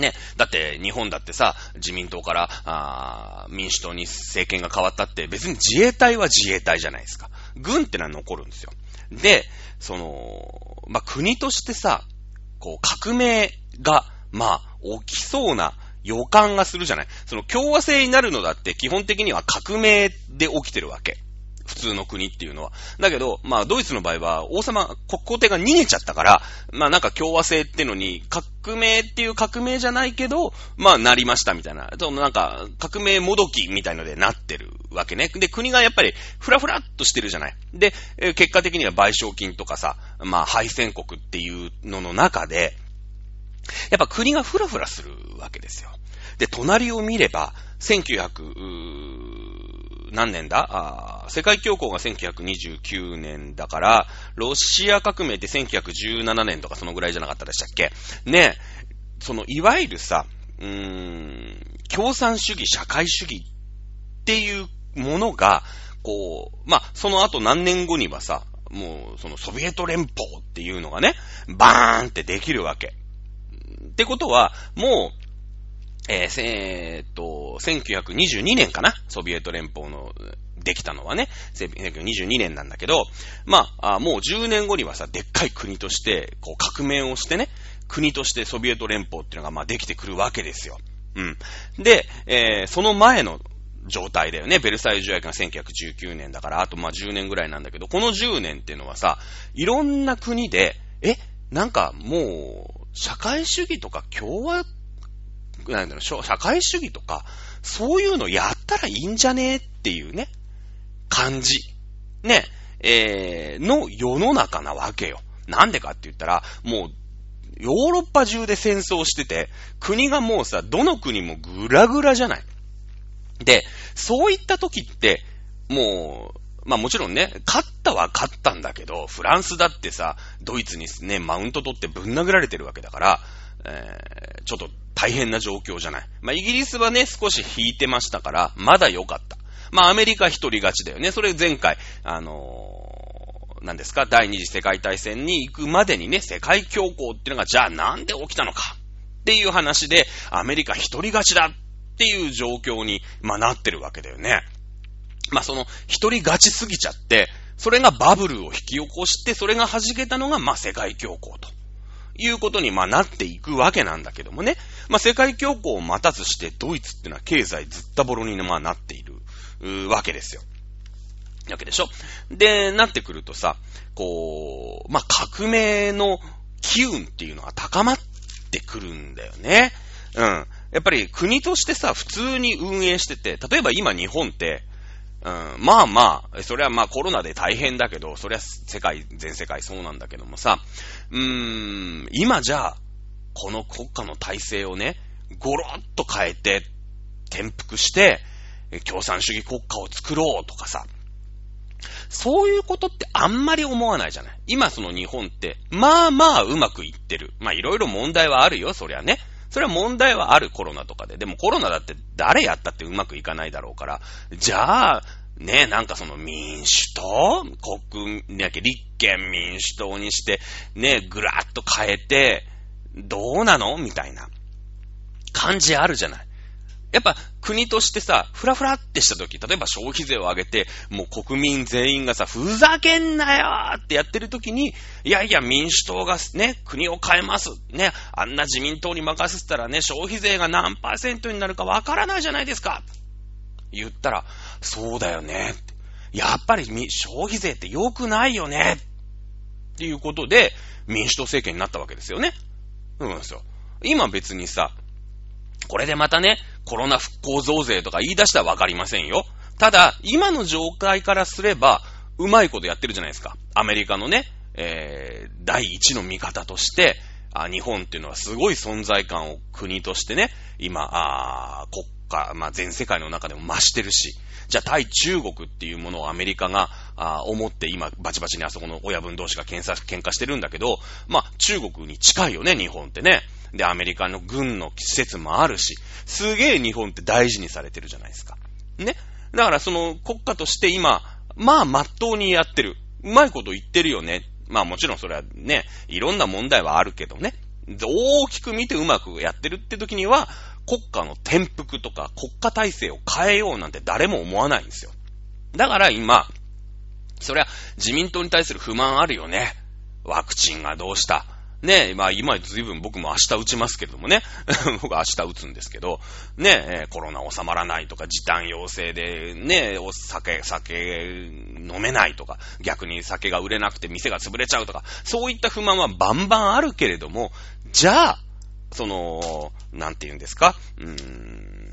ね。だって、日本だってさ、自民党から、あ民主党に政権が変わったって、別に自衛隊は自衛隊じゃないですか。軍ってのは残るんですよ。で、その、まあ、国としてさ、こう、革命が、まあ、起きそうな予感がするじゃない。その共和制になるのだって基本的には革命で起きてるわけ。普通の国っていうのは。だけど、まあ、ドイツの場合は、王様、国皇帝が逃げちゃったから、まあ、なんか共和制ってのに、革命っていう革命じゃないけど、まあ、なりましたみたいな。でもなんか、革命もどきみたいのでなってるわけね。で、国がやっぱり、ふらふらっとしてるじゃない。で、結果的には賠償金とかさ、まあ、敗戦国っていうのの中で、やっぱ国がふらふらするわけですよ。で、隣を見れば、1900、何年だ？あ世界恐慌が1929年だから、ロシア革命って1917年とかそのぐらいじゃなかったでしたっけ？ねその、いわゆるさ、うーん、共産主義、社会主義っていうものが、こう、まあ、その後何年後にはさ、もう、そのソビエト連邦っていうのがね、バーンってできるわけ。ってことは、もう、えー、えー、っと、1922年かな？ソビエト連邦の、できたのはね、1922年なんだけど、まあ、もう10年後にはさ、でっかい国として、こう革命をしてね、国としてソビエト連邦っていうのがまあできてくるわけですよ。うん。で、えー、その前の状態だよね。ベルサイユ条約が1919年だから、あとまあ10年ぐらいなんだけど、この10年っていうのはさ、いろんな国で、え、なんかもう、社会主義とか共和なんだろう、社会主義とか、そういうのやったらいいんじゃねえっていうね、感じ。ね、えー、の世の中なわけよ。なんでかって言ったら、もう、ヨーロッパ中で戦争してて、国がもうさ、どの国もグラグラじゃない。で、そういった時って、もう、まあもちろんね、勝ったは勝ったんだけど、フランスだってさ、ドイツにね、マウント取ってぶん殴られてるわけだから、えー、ちょっと大変な状況じゃない。まあ、イギリスはね、少し引いてましたから、まだ良かった。まあ、アメリカ一人勝ちだよね。それ前回、あのー、何ですか、第二次世界大戦に行くまでにね、世界恐慌っていうのが、じゃあなんで起きたのか？っていう話で、アメリカ一人勝ちだっていう状況に、まあ、なってるわけだよね。まあ、その、一人勝ちすぎちゃって、それがバブルを引き起こして、それが弾けたのが、まあ、世界恐慌と。いうことに、まあ、なっていくわけなんだけどもね。まあ、世界恐慌を待たずして、ドイツっていうのは経済ずったぼろに、まあ、なっている、わけですよ。わけでしょ？で、なってくるとさ、こう、まあ、革命の機運っていうのが高まってくるんだよね。うん。やっぱり国としてさ、普通に運営してて、例えば今日本って、ん、まあまあ、それはまあコロナで大変だけど、それは世界、全世界そうなんだけどもさ、うーん、今じゃあ、この国家の体制をね、ゴロッと変えて、転覆して、共産主義国家を作ろうとかさ、そういうことってあんまり思わないじゃない。今その日本って、まあまあうまくいってる。まあいろいろ問題はあるよ、そりゃね。それは問題はあるコロナとかで。でもコロナだって誰やったってうまくいかないだろうから。じゃあ、ねえ、なんかその民主党？国、ね、立憲民主党にして、ねえ、ぐらっと変えて、どうなの？みたいな感じあるじゃない。やっぱ国としてさ、ふらふらってした時、例えば消費税を上げて、もう国民全員がさ、ふざけんなよーってやってる時に、いやいや民主党がね、国を変えます。ね、あんな自民党に任せたらね、消費税が何パーセントになるかわからないじゃないですか。言ったら、そうだよね。やっぱり消費税って良くないよね。っていうことで、民主党政権になったわけですよね。うんですよ。今別にさ、これでまたね、コロナ復興増税とか言い出したらわかりませんよ。ただ、今の状態からすれば、うまいことやってるじゃないですか。アメリカのね、えー、第一の味方として、あ日本っていうのはすごい存在感を国としてね、今、あ国家、まあ、全世界の中でも増してるし、じゃあ対中国っていうものをアメリカが、あ思って今バチバチにあそこの親分同士が喧嘩喧嘩してるんだけど、まあ、中国に近いよね、日本ってね。で、アメリカの軍の施設もあるし、すげえ日本って大事にされてるじゃないですか。ね。だからその国家として今、まあ、まっとうにやってる。うまいこと言ってるよね。まあもちろんそれはね、いろんな問題はあるけどね。大きく見てうまくやってるって時には、国家の転覆とか国家体制を変えようなんて誰も思わないんですよ。だから今、そりゃ自民党に対する不満あるよね。ワクチンがどうしたね、まあ今随分僕も明日打ちますけどもね。[LAUGHS] 僕は明日打つんですけど、ね、コロナ収まらないとか、時短要請で、ね、お酒、酒飲めないとか、逆に酒が売れなくて店が潰れちゃうとか、そういった不満はバンバンあるけれども、じゃあ、その、なんて言うんですか、うーん、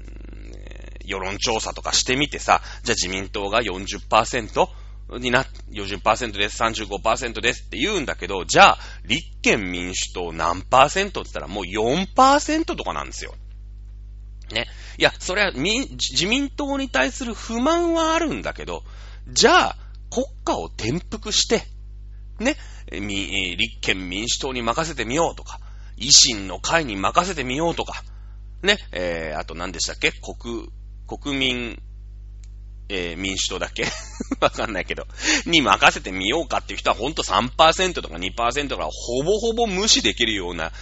世論調査とかしてみてさ、じゃあ自民党が40%、にな、40%です、35%ですって言うんだけど、じゃあ、立憲民主党何パーセントって言ったらもう4%とかなんですよ。ね。いや、それは自民党に対する不満はあるんだけど、じゃあ、国家を転覆して、ね、立憲民主党に任せてみようとか、維新の会に任せてみようとか、ね、えー、あと何でしたっけ？国、国民えー、民主党だっけ？[LAUGHS] わかんないけど、に任せてみようかっていう人はほんと3%とか2%からほぼほぼ無視できるような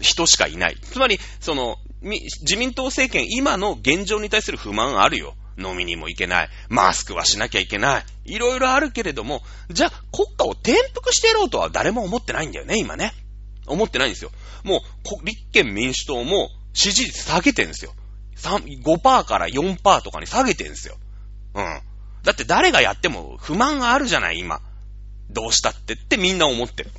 人しかいない。つまり、その、自民党政権今の現状に対する不満あるよ。飲みにも行けない。マスクはしなきゃいけない。いろいろあるけれども、じゃあ国家を転覆してやろうとは誰も思ってないんだよね、今ね。思ってないんですよ。もう、立憲民主党も支持率下げてんですよ。5%から4%とかに下げてんですよ。うん。だって誰がやっても不満があるじゃない、今。どうしたってってみんな思ってる。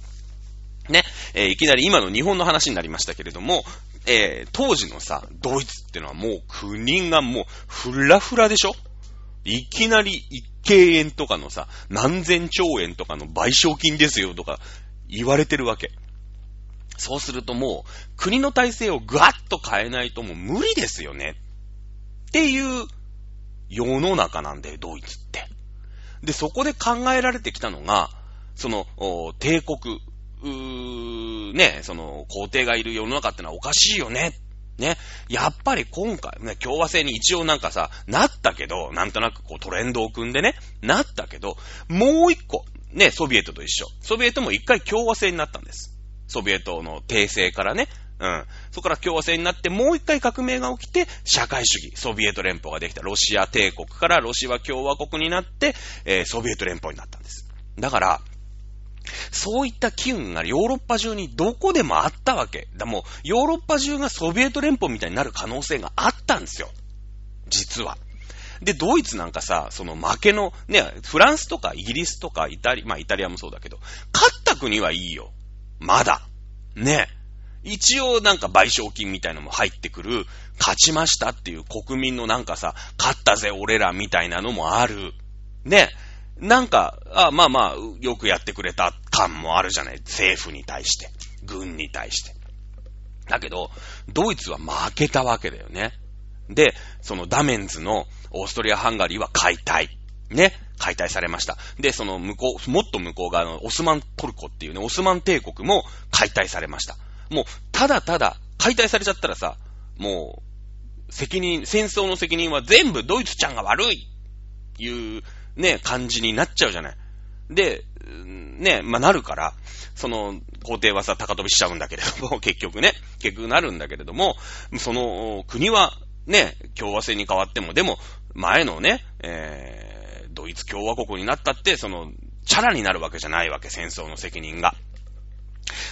ね。えー、いきなり今の日本の話になりましたけれども、えー、当時のさ、ドイツってのはもう国がもうフラフラでしょ？いきなり一敬円とかのさ、何千兆円とかの賠償金ですよとか言われてるわけ。そうするともう国の体制をガッと変えないともう無理ですよね。っていう世の中なんだよ、ドイツって。で、そこで考えられてきたのが、その、帝国、うー、ね、その、皇帝がいる世の中ってのはおかしいよね。ね。やっぱり今回ね、共和制に一応なんかさ、なったけど、なんとなくこうトレンドを組んでね、なったけど、もう一個、ね、ソビエトと一緒。ソビエトも一回共和制になったんです。ソビエトの帝政からね、うん。そこから共和制になって、もう一回革命が起きて、社会主義、ソビエト連邦ができた。ロシア帝国からロシア共和国になって、えー、ソビエト連邦になったんです。だから、そういった機運がヨーロッパ中にどこでもあったわけ。だもう、ヨーロッパ中がソビエト連邦みたいになる可能性があったんですよ。実は。で、ドイツなんかさ、その負けの、ね、フランスとかイギリスとかイタリア、まあイタリアもそうだけど、勝った国はいいよ。まだ。ね。一応なんか賠償金みたいのも入ってくる、勝ちましたっていう国民のなんかさ、勝ったぜ俺らみたいなのもある。ね。なんか、あまあまあ、よくやってくれた感もあるじゃない。政府に対して。軍に対して。だけど、ドイツは負けたわけだよね。で、そのダメンズのオーストリア・ハンガリーは解体。ね。解体されました。で、その向こう、もっと向こう側のオスマントルコっていうね、オスマン帝国も解体されました。もう、ただただ、解体されちゃったらさ、もう、責任、戦争の責任は全部ドイツちゃんが悪いいうね、感じになっちゃうじゃない。で、ね、まあ、なるから、その、皇帝はさ、高飛びしちゃうんだけれども、[LAUGHS] 結局ね、結局なるんだけれども、その、国は、ね、共和制に変わっても、でも、前のね、えー、ドイツ共和国になったって、その、チャラになるわけじゃないわけ、戦争の責任が。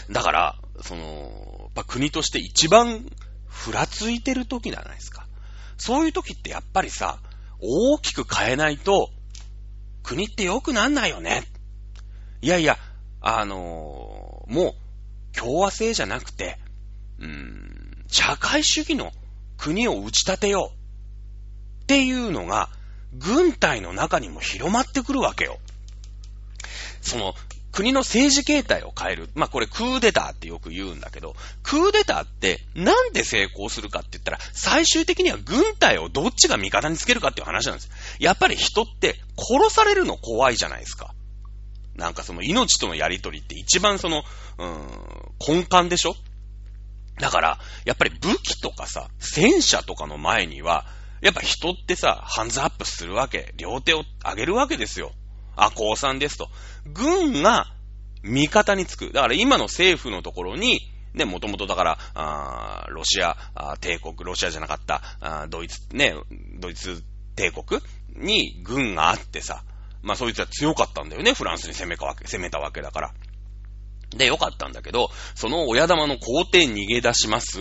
だから、その、やっぱ国として一番ふらついてる時じゃないですか。そういう時ってやっぱりさ、大きく変えないと、国って良くなんないよね。いやいや、あのー、もう、共和制じゃなくて、うーん、社会主義の国を打ち立てよう。っていうのが、軍隊の中にも広まってくるわけよ。その、国の政治形態を変える。まあ、これクーデターってよく言うんだけど、クーデターってなんで成功するかって言ったら、最終的には軍隊をどっちが味方につけるかっていう話なんです。やっぱり人って殺されるの怖いじゃないですか。なんかその命とのやりとりって一番その、うーん、根幹でしょ？だから、やっぱり武器とかさ、戦車とかの前には、やっぱ人ってさ、ハンズアップするわけ。両手を上げるわけですよ。あ、降参ですと。軍が味方につく。だから今の政府のところに、ね、もともとだから、あロシア帝国、ロシアじゃなかったあドイツ、ね、ドイツ帝国に軍があってさ、まあそいつは強かったんだよね、フランスに攻めかわけ、攻めたわけだから。で、よかったんだけど、その親玉の皇帝逃げ出します。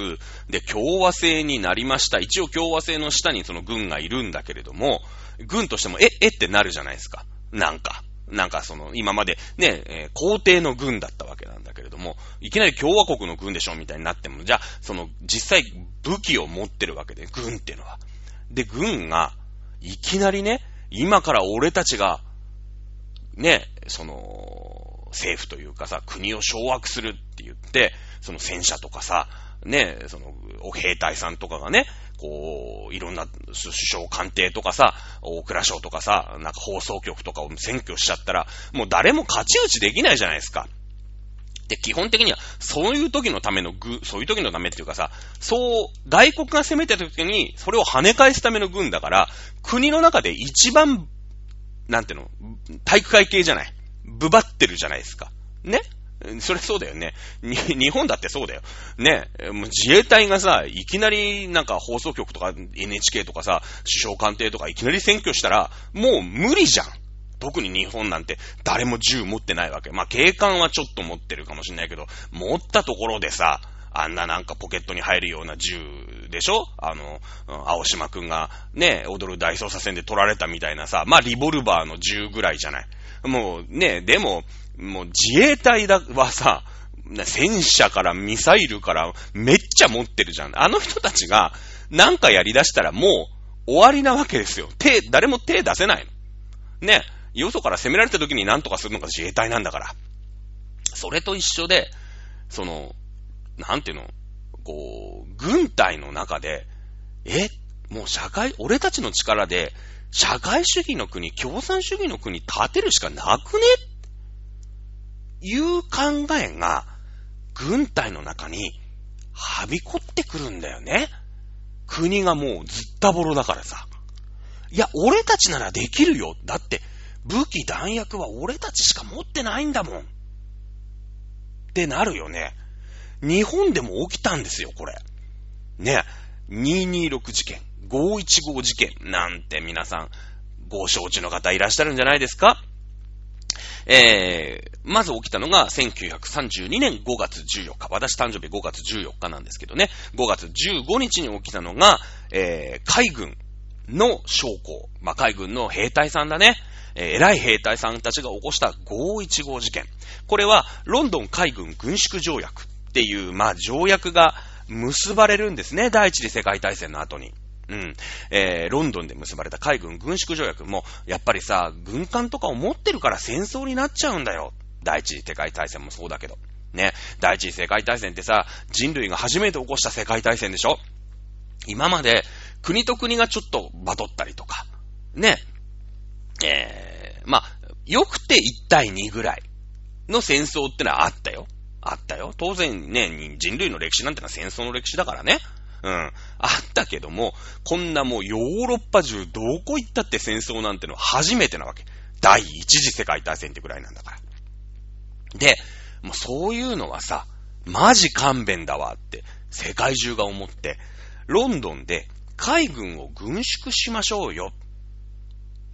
で、共和制になりました。一応共和制の下にその軍がいるんだけれども、軍としても、え、えってなるじゃないですか。なんか。なんかその、今までね、えー、皇帝の軍だったわけなんだけれども、いきなり共和国の軍でしょみたいになっても、じゃあ、その、実際武器を持ってるわけで、軍っていうのは。で、軍が、いきなりね、今から俺たちが、ね、その、政府というかさ、国を掌握するって言って、その戦車とかさ、ね、その、兵隊さんとかがね、こう、いろんな首相官邸とかさ、大蔵省とかさ、なんか放送局とかを占拠しちゃったら、もう誰も勝ち打ちできないじゃないですか。で、基本的には、そういう時のための軍、そういう時のためっていうかさ、そう、外国が攻めた時に、それを跳ね返すための軍だから、国の中で一番、なんていうの、体育会系じゃない。ぶばってるじゃないですか。ね？それそうだよね。日本だってそうだよ。ね。もう自衛隊がさ、いきなりなんか放送局とか NHK とかさ、首相官邸とかいきなり選挙したら、もう無理じゃん。特に日本なんて誰も銃持ってないわけ。まあ、警官はちょっと持ってるかもしれないけど、持ったところでさ、あんななんかポケットに入るような銃でしょ？あの、青島くんがね、踊る大捜査線で取られたみたいなさ、まあ、リボルバーの銃ぐらいじゃない。もうね、でも、もう自衛隊だはさ、戦車からミサイルからめっちゃ持ってるじゃん。あの人たちがなんかやり出したらもう終わりなわけですよ。手、誰も手出せないの。ね。よそから攻められた時に何とかするのが自衛隊なんだから。それと一緒で、その、なんていうの、こう、軍隊の中で、え、もう社会、俺たちの力で、社会主義の国、共産主義の国立てるしかなくねいう考えが、軍隊の中に、はびこってくるんだよね。国がもうずったぼろだからさ。いや、俺たちならできるよ。だって、武器弾薬は俺たちしか持ってないんだもん。ってなるよね。日本でも起きたんですよ、これ。ね。226事件、515事件なんて皆さん、ご承知の方いらっしゃるんじゃないですか？えー、まず起きたのが1932年5月14日。私誕生日5月14日なんですけどね。5月15日に起きたのが、えー、海軍の将校。まあ、海軍の兵隊さんだね。えー、偉い兵隊さんたちが起こした515事件。これは、ロンドン海軍軍縮条約っていう、まあ、条約が結ばれるんですね。第一次世界大戦の後に。うん。えー、ロンドンで結ばれた海軍軍縮条約も、やっぱりさ、軍艦とかを持ってるから戦争になっちゃうんだよ。第一次世界大戦もそうだけど。ね。第一次世界大戦ってさ、人類が初めて起こした世界大戦でしょ今まで、国と国がちょっとバトったりとか、ね。えー、まあ、よくて1対2ぐらいの戦争ってのはあったよ。あったよ。当然ね、人類の歴史なんてのは戦争の歴史だからね。うん。あったけども、こんなもうヨーロッパ中どこ行ったって戦争なんてのは初めてなわけ。第一次世界大戦ってぐらいなんだから。で、もうそういうのはさ、マジ勘弁だわって世界中が思って、ロンドンで海軍を軍縮しましょうよ。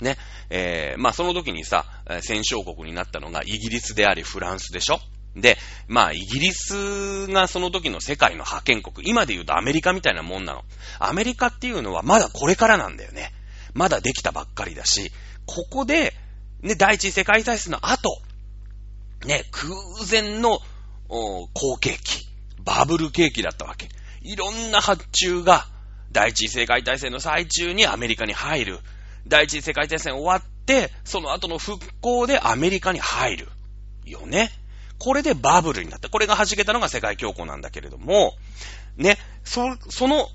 ね。えー、まあその時にさ、戦勝国になったのがイギリスでありフランスでしょで、まあ、イギリスがその時の世界の覇権国、今で言うとアメリカみたいなもんなの。アメリカっていうのはまだこれからなんだよね。まだできたばっかりだし、ここで、ね、第一次世界大戦の後、ね、空前の好景気、バブル景気だったわけ。いろんな発注が、第一次世界大戦の最中にアメリカに入る。第一次世界大戦終わって、その後の復興でアメリカに入る。よね。これでバブルになった。これが弾けたのが世界恐慌なんだけれども、ね、そ、その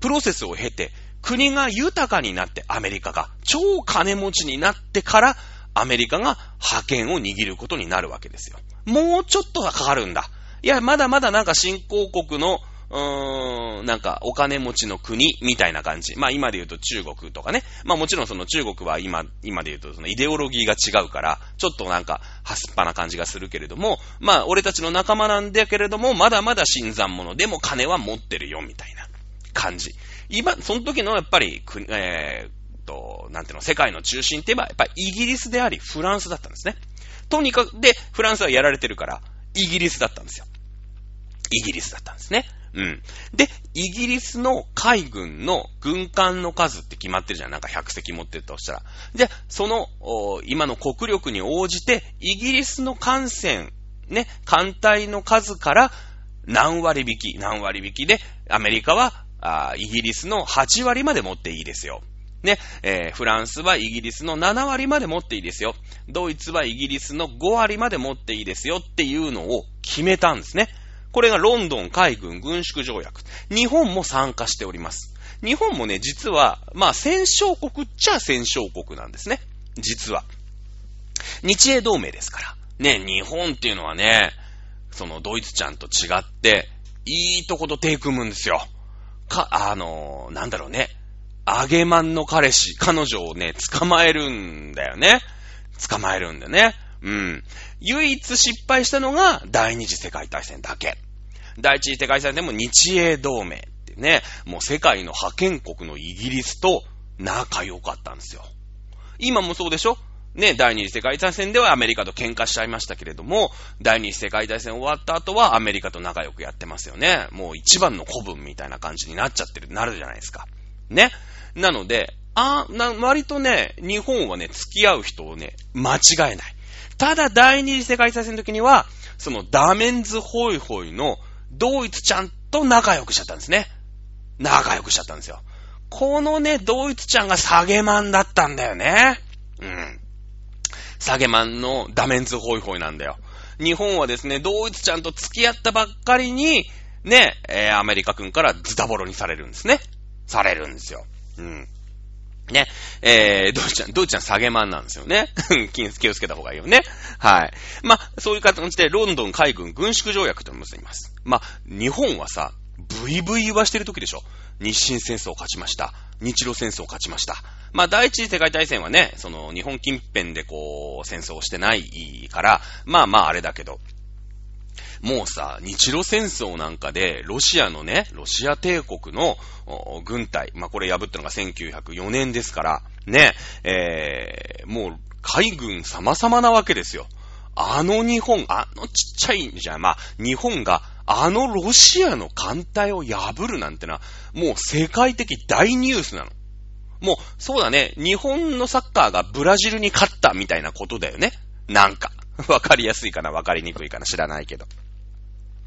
プロセスを経て、国が豊かになってアメリカが超金持ちになってからアメリカが覇権を握ることになるわけですよ。もうちょっとはかかるんだ。いや、まだまだなんか新興国のうーん、なんかお金持ちの国みたいな感じ。まあ今で言うと中国とかね。まあもちろんその中国は今、今で言うとそのイデオロギーが違うから、ちょっとなんか、はすっぱな感じがするけれども、まあ俺たちの仲間なんだけれども、まだまだ新参者でも金は持ってるよ、みたいな感じ。今、その時のやっぱり、えー、と、なんていうの、世界の中心って言えば、やっぱりイギリスであり、フランスだったんですね。とにかく、で、フランスはやられてるから、イギリスだったんですよ。イギリスだったんですね。うん。で、イギリスの海軍の軍艦の数って決まってるじゃん。なんか100隻持ってるとしたら。で、その、今の国力に応じて、イギリスの艦船、ね、艦隊の数から何割引き、何割引きで、アメリカは、あイギリスの8割まで持っていいですよ。ね、えー、フランスはイギリスの7割まで持っていいですよ。ドイツはイギリスの5割まで持っていいですよっていうのを決めたんですね。これがロンドン海軍軍縮条約。日本も参加しております。日本もね、実は、まあ、戦勝国っちゃ戦勝国なんですね。実は。日英同盟ですから。ね、日本っていうのはね、そのドイツちゃんと違って、いいとこと手組むんですよ。か、あの、なんだろうね。揚げまんの彼氏、彼女をね、捕まえるんだよね。捕まえるんだよね。うん。唯一失敗したのが第二次世界大戦だけ。第一次世界大戦でも日英同盟ってね、もう世界の覇権国のイギリスと仲良かったんですよ。今もそうでしょ？ね、第二次世界大戦ではアメリカと喧嘩しちゃいましたけれども、第二次世界大戦終わった後はアメリカと仲良くやってますよね。もう一番の古文みたいな感じになっちゃってる、なるじゃないですか。ね？なので、あな、割とね、日本はね、付き合う人をね、間違えない。ただ、第二次世界大戦の時には、そのダメンズホイホイのドイツちゃんと仲良くしちゃったんですね。仲良くしちゃったんですよ。このね、ドイツちゃんがサゲマンだったんだよね。うん。サゲマンのダメンズホイホイなんだよ。日本はですね、ドイツちゃんと付き合ったばっかりに、ね、えー、アメリカ君からズタボロにされるんですね。されるんですよ。うん。ね。えー、ドイちゃん、ドイちゃん下げマンなんですよね。[LAUGHS] 気をつけた方がいいよね。はい。まあ、そういう形で、ロンドン海軍軍縮条約と結びます。まあ、日本はさ、ブイブイ言わしてる時でしょ。日清戦争を勝ちました。日露戦争を勝ちました。まあ、第一次世界大戦はね、その、日本近辺でこう、戦争をしてないから、まあまああれだけど、もうさ、日露戦争なんかで、ロシアのね、ロシア帝国の軍隊、まあ、これ破ったのが1904年ですから、ね、えー、もう海軍様々なわけですよ。あの日本、あのちっちゃいんじゃ、まあ、日本があのロシアの艦隊を破るなんてのは、もう世界的大ニュースなの。もう、そうだね、日本のサッカーがブラジルに勝ったみたいなことだよね。なんか。[LAUGHS] わかりやすいかな、わかりにくいかな、知らないけど。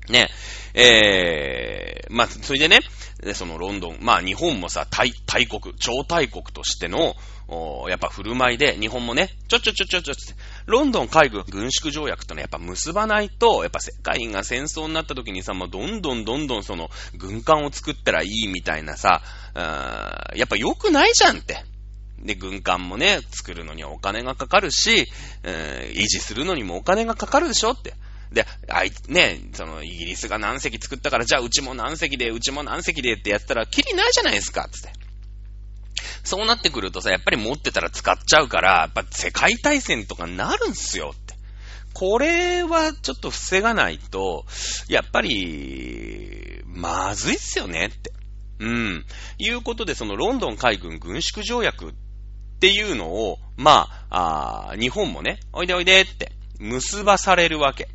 ね、えー、まあ、それでね、で、そのロンドン、まあ日本もさ、大、大国、超大国としての、やっぱ振る舞いで、日本もね、ちょちょちょちょちょちょ、ロンドン海軍軍縮条約とね、やっぱ結ばないと、やっぱ世界が戦争になった時にさ、もうどんどんどんどんその、軍艦を作ったらいいみたいなさ、やっぱ良くないじゃんって。で、軍艦もね、作るのにはお金がかかるし、維持するのにもお金がかかるでしょって。で、あい、ね、その、イギリスが何隻作ったから、じゃあうちも何隻で、うちも何隻でってやったら、きりないじゃないですか、つって。そうなってくるとさ、やっぱり持ってたら使っちゃうから、やっぱ世界大戦とかなるんすよって。これはちょっと防がないと、やっぱり、まずいっすよねって。うん。いうことで、そのロンドン海軍軍縮条約っていうのを、まあ、あ日本もね、おいでおいでって、結ばされるわけ。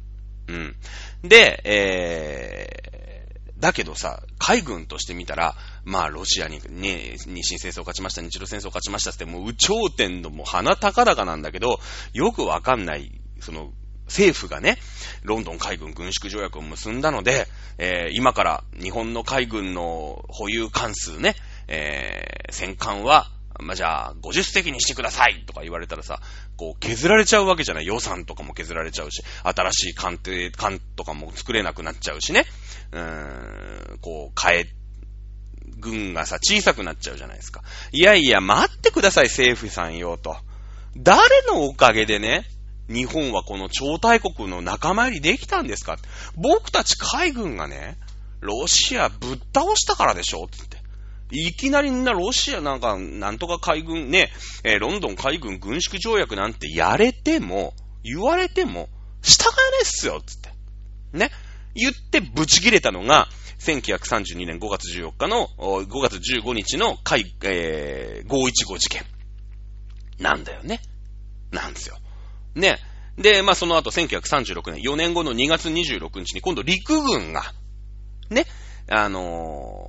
うん。で、えー、だけどさ、海軍として見たら、まあ、ロシアにね、日清戦争勝ちました、日露戦争勝ちましたって、もう、有頂天のもう鼻高々なんだけど、よくわかんない、その、政府がね、ロンドン海軍軍縮条約を結んだので、えー、今から日本の海軍の保有関数ね、えー、戦艦はまあ、じゃあ、50席にしてくださいとか言われたらさ、こう、削られちゃうわけじゃない。予算とかも削られちゃうし、新しい艦艇、艦とかも作れなくなっちゃうしね。うーん、こう、変え、軍がさ、小さくなっちゃうじゃないですか。いやいや、待ってください、政府さんよ、と。誰のおかげでね、日本はこの超大国の仲間入りできたんですか僕たち海軍がね、ロシアぶっ倒したからでしょつって。いきなりなロシアなんか、なんとか海軍ね、えー、ロンドン海軍軍縮条約なんてやれても、言われても、従わねえっすよつって。ね。言ってブチ切れたのが、1932年5月14日の、5月15日の海、えー、515事件。なんだよね。なんですよ。ね。で、まあ、その後、1936年、4年後の2月26日に、今度陸軍が、ね、あのー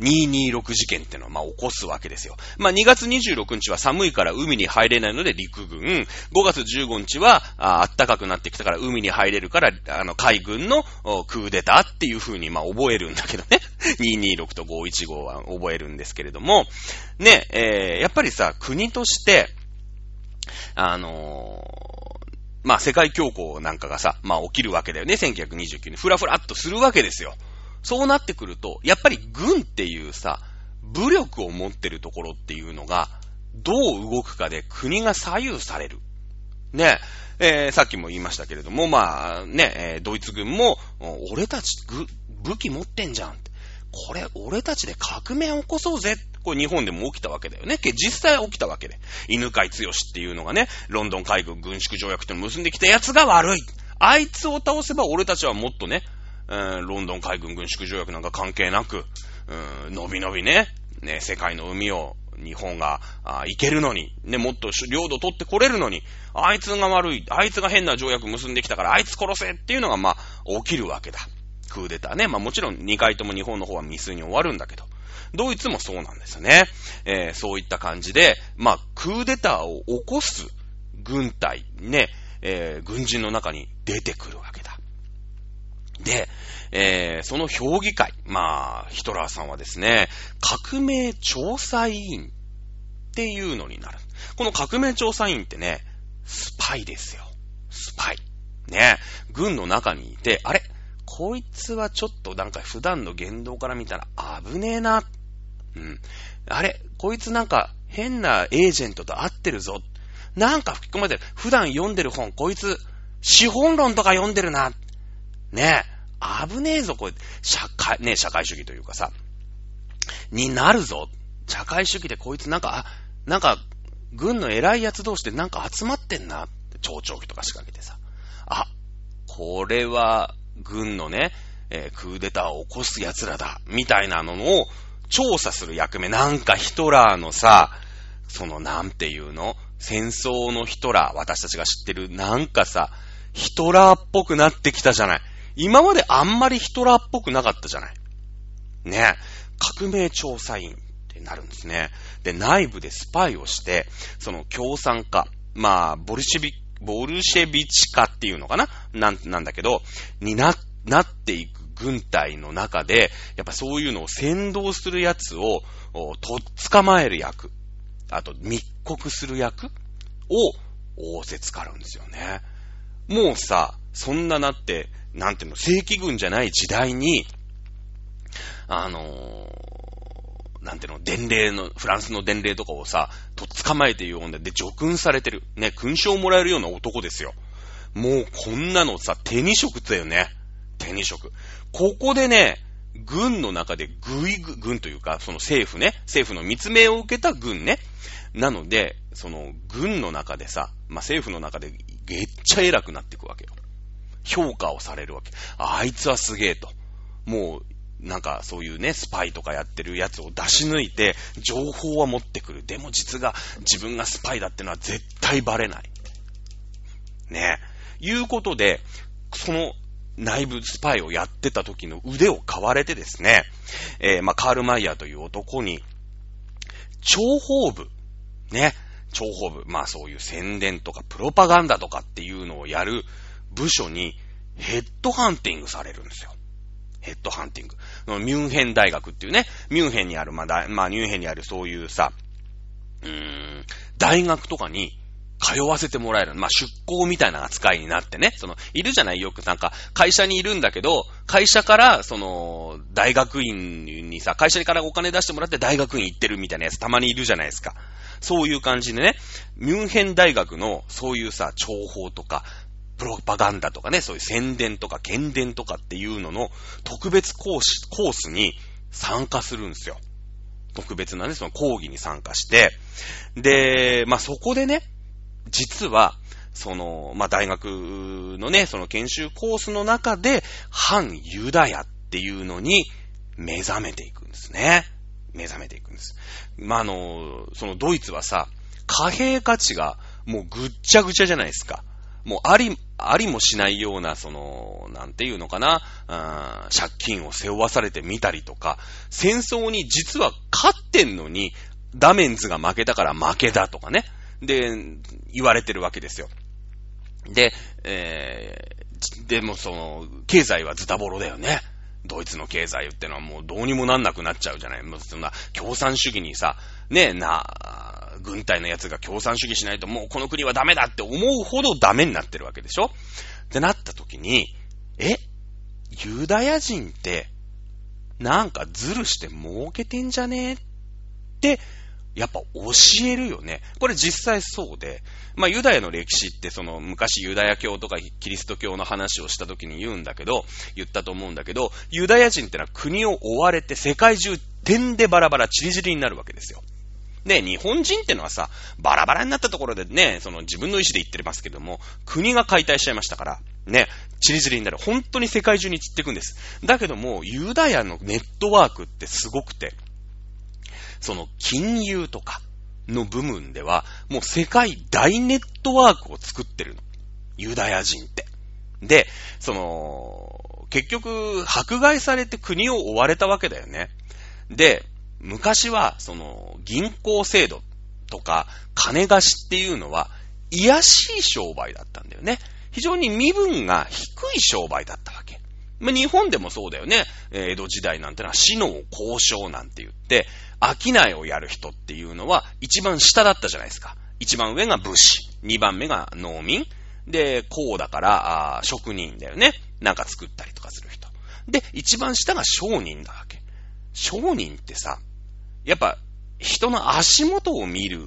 226事件ってのをまあ起こすわけですよ。まあ2月26日は寒いから海に入れないので陸軍、5月15日はあ暖かくなってきたから海に入れるから、あの海軍のクーデターっていう風にまあ覚えるんだけどね。[LAUGHS] 226と515は覚えるんですけれども、ね、えー、やっぱりさ、国として、あのー、まあ世界恐慌なんかがさ、まあ起きるわけだよね。1929年。ふらふらっとするわけですよ。そうなってくると、やっぱり軍っていうさ、武力を持ってるところっていうのが、どう動くかで国が左右される。ね、えー、さっきも言いましたけれども、まあ、ね、えー、ドイツ軍も、俺たち武器持ってんじゃん。これ、俺たちで革命を起こそうぜ。これ日本でも起きたわけだよね。実際起きたわけで。犬飼剛っていうのがね、ロンドン海軍軍縮条約って結んできた奴が悪い。あいつを倒せば俺たちはもっとね、ロンドン海軍軍縮条約なんか関係なく、うん、のびのびね、ね、世界の海を日本が行けるのに、ね、もっと領土取ってこれるのに、あいつが悪い、あいつが変な条約結んできたから、あいつ殺せっていうのが、まあ、起きるわけだ。クーデターね。まあもちろん2回とも日本の方は未遂に終わるんだけど、ドイツもそうなんですよね。えー、そういった感じで、まあ、クーデターを起こす軍隊、ね、えー、軍人の中に出てくるわけだ。で、えー、その評議会、まあ、ヒトラーさんはですね、革命調査委員っていうのになる。この革命調査委員ってね、スパイですよ。スパイ。ね、軍の中にいて、あれ？こいつはちょっとなんか普段の言動から見たら危ねえな。うん。あれ？こいつなんか変なエージェントと会ってるぞ。なんか吹き込まれてる。普段読んでる本、こいつ、資本論とか読んでるな。ね、危ねえぞ、これ、社会、ね社会主義というかさ、になるぞ。社会主義でこいつなんか、あ、なんか、軍の偉い奴同士でなんか集まってんなって、町長機とか仕掛けてさ。あ、これは、軍のね、えー、クーデターを起こす奴らだ、みたいなのを調査する役目。なんかヒトラーのさ、そのなんていうの？戦争のヒトラー、私たちが知ってる、なんかさ、ヒトラーっぽくなってきたじゃない。今まであんまりヒトラーっぽくなかったじゃない。ね。革命調査員ってなるんですね。で、内部でスパイをして、その共産化、まあ、ボルシェビ、ボルシェビチ化っていうのかな？なん、なんだけど、にな、なっていく軍隊の中で、やっぱそういうのを先導するやつを、とっ捕まえる役、あと密告する役を仰せつかるんですよね。もうさ、そんななって、なんていうの、正規軍じゃない時代に、あのー、なんていうの、伝令の、フランスの伝令とかをさ、とっ捕まえて読んで、で、除勲されてる。ね、勲章をもらえるような男ですよ。もうこんなのさ、手に職だよね。手に職。ここでね、軍の中でぐいぐ、軍というか、その政府ね、政府の密命を受けた軍ね。なので、その軍の中でさ、まあ、政府の中でめっちゃ偉くなっていくわけよ。評価をされるわけ。あいつはすげえと。もう、なんかそういうね、スパイとかやってるやつを出し抜いて、情報は持ってくる。でも実が、自分がスパイだってのは絶対バレない。ね。いうことで、その内部スパイをやってた時の腕を買われてですね、えー、まあ、カール・マイヤーという男に、諜報部、ね、諜報部、まあそういう宣伝とかプロパガンダとかっていうのをやる部署にヘッドハンティングされるんですよ。ヘッドハンティング。ミュンヘン大学っていうね、ミュンヘンにある、まあ、まあ、ミュンヘンにあるそういうさ、うーん、大学とかに通わせてもらえる。まあ、出向みたいな扱いになってね。その、いるじゃない？よくなんか、会社にいるんだけど、会社から、その、大学院にさ、会社からお金出してもらって大学院行ってるみたいなやつたまにいるじゃないですか。そういう感じでね、ミュンヘン大学のそういうさ、情報とか、プロパガンダとかね、そういう宣伝とか検伝とかっていうのの特別講師、コースに参加するんですよ。特別なね、その講義に参加して、で、まあ、そこでね、実は、その、まあ、大学のね、その研修コースの中で、反ユダヤっていうのに目覚めていくんですね。目覚めていくんです。まあ、あの、そのドイツはさ、貨幣価値がもうぐっちゃぐちゃじゃないですか。もうあり、ありもしないような、その、なんていうのかな、借金を背負わされてみたりとか、戦争に実は勝ってんのに、ダメンズが負けたから負けだとかね。で、言われてるわけですよ。で、えー、でもその、経済はズタボロだよね。ドイツの経済ってのはもうどうにもなんなくなっちゃうじゃない。もうそんな共産主義にさ、ねえ、な、軍隊のやつが共産主義しないともうこの国はダメだって思うほどダメになってるわけでしょ？ってなった時に、え？ユダヤ人って、なんかズルして儲けてんじゃねえって、やっぱ教えるよね。これ実際そうで、まあユダヤの歴史ってその昔ユダヤ教とかキリスト教の話をした時に言うんだけど、言ったと思うんだけど、ユダヤ人ってのは国を追われて世界中点でバラバラチリチリになるわけですよ。ね、日本人ってのはさ、バラバラになったところでね、その自分の意思で言ってますけども、国が解体しちゃいましたから、ね、チリチリになる。本当に世界中に散っていくんです。だけども、ユダヤのネットワークってすごくて、その金融とかの部分では、もう世界大ネットワークを作ってるの。ユダヤ人って。で、その、結局、迫害されて国を追われたわけだよね。で、昔は、その、銀行制度とか、金貸しっていうのは、癒しい商売だったんだよね。非常に身分が低い商売だったわけ。まあ、日本でもそうだよね。江戸時代なんてのは死の交渉なんて言って、商いをやる人っていうのは一番下だったじゃないですか。一番上が武士、二番目が農民、で、こうだから、職人だよね。なんか作ったりとかする人。で、一番下が商人だわけ。商人ってさ、やっぱ人の足元を見る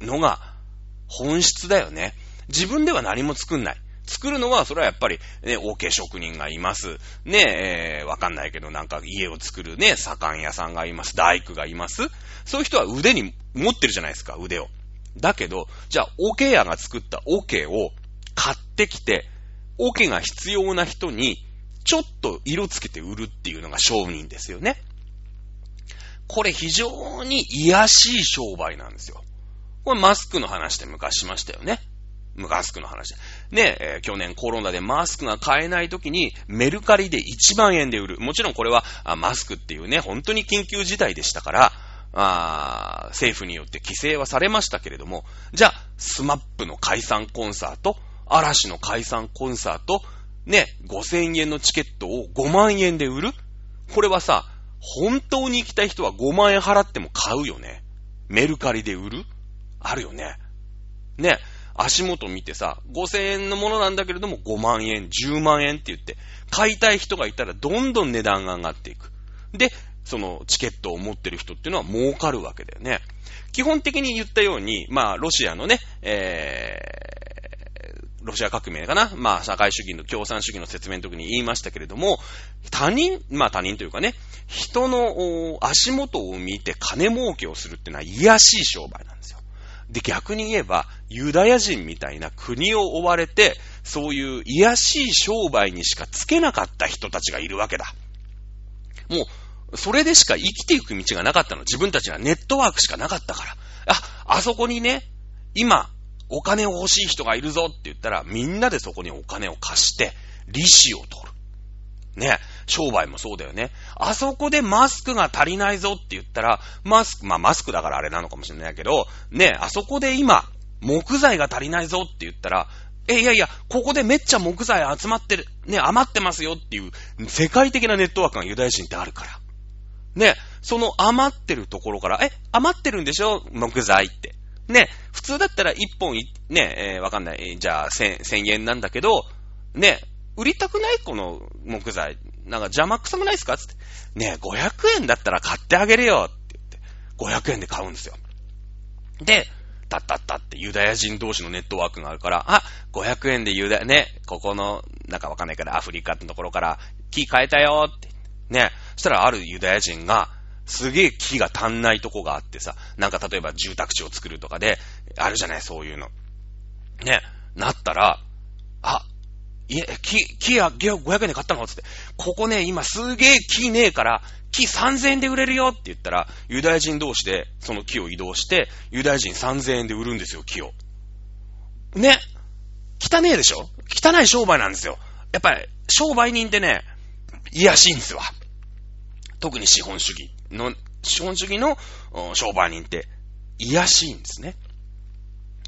のが本質だよね。自分では何も作んない。作るのは、それはやっぱり、ね、OK 職人がいます。ねえ、ー、わかんないけど、なんか家を作るね、左官屋さんがいます。大工がいます。そういう人は腕に持ってるじゃないですか、腕を。だけど、じゃあ、OK 屋が作った OK を買ってきて、OK が必要な人に、ちょっと色つけて売るっていうのが商人ですよね。これ非常に癒しい商売なんですよ。これマスクの話で昔しましたよね。マスクの話。ね、えー、去年コロナでマスクが買えない時にメルカリで1万円で売る。もちろんこれはマスクっていうね、本当に緊急事態でしたから、あ政府によって規制はされましたけれども、じゃあ、 SMAP の解散コンサート、嵐の解散コンサート、ね、5000円のチケットを5万円で売るこれはさ、本当に行きたい人は5万円払っても買うよね。メルカリで売る？あるよね。ね。足元見てさ、5000円のものなんだけれども5万円、10万円って言って、買いたい人がいたらどんどん値段が上がっていく。で、そのチケットを持ってる人っていうのは儲かるわけだよね。基本的に言ったように、まあ、ロシアのね、えロシア革命かなまあ、社会主義の共産主義の説明の時に言いましたけれども、他人、まあ他人というかね、人の足元を見て金儲けをするっていうのは癒しい商売なんですよ。で、逆に言えば、ユダヤ人みたいな国を追われて、そういう癒しい商売にしかつけなかった人たちがいるわけだ。もう、それでしか生きていく道がなかったの。自分たちはネットワークしかなかったから。あ、あそこにね、今、お金を欲しい人がいるぞって言ったら、みんなでそこにお金を貸して、利子を取る。ね。商売もそうだよね。あそこでマスクが足りないぞって言ったら、マスク、まあマスクだからあれなのかもしれないけど、ね、あそこで今、木材が足りないぞって言ったら、え、いやいや、ここでめっちゃ木材集まってる、ね、余ってますよっていう、世界的なネットワークがユダヤ人ってあるから。ね、その余ってるところから、え、余ってるんでしょ？木材って。ね、普通だったら1本ね、えー、わかんない、じゃあ1000、1000円なんだけど、ね、売りたくないこの木材。なんか邪魔くさくないですか？つって。ね、500円だったら買ってあげるよって言って、500円で買うんですよ。で、たったったってユダヤ人同士のネットワークがあるから、あ、500円でユダヤ、ね、ここの、なんかわかんないからアフリカってところから木変えたよって。ね。そしたらあるユダヤ人が、すげえ木が足んないとこがあってさ、なんか例えば住宅地を作るとかで、あるじゃない、そういうの。ね。なったら、あ、いえ、木、木や、500円で買ったの？つって、ここね、今すげえ木ねえから、木3000円で売れるよって言ったら、ユダヤ人同士でその木を移動して、ユダヤ人3000円で売るんですよ、木を。ね。汚ねえでしょ？汚い商売なんですよ。やっぱり、商売人ってね、癒やしいんですわ。特に資本主義の、資本主義の商売人って癒やしいんですね。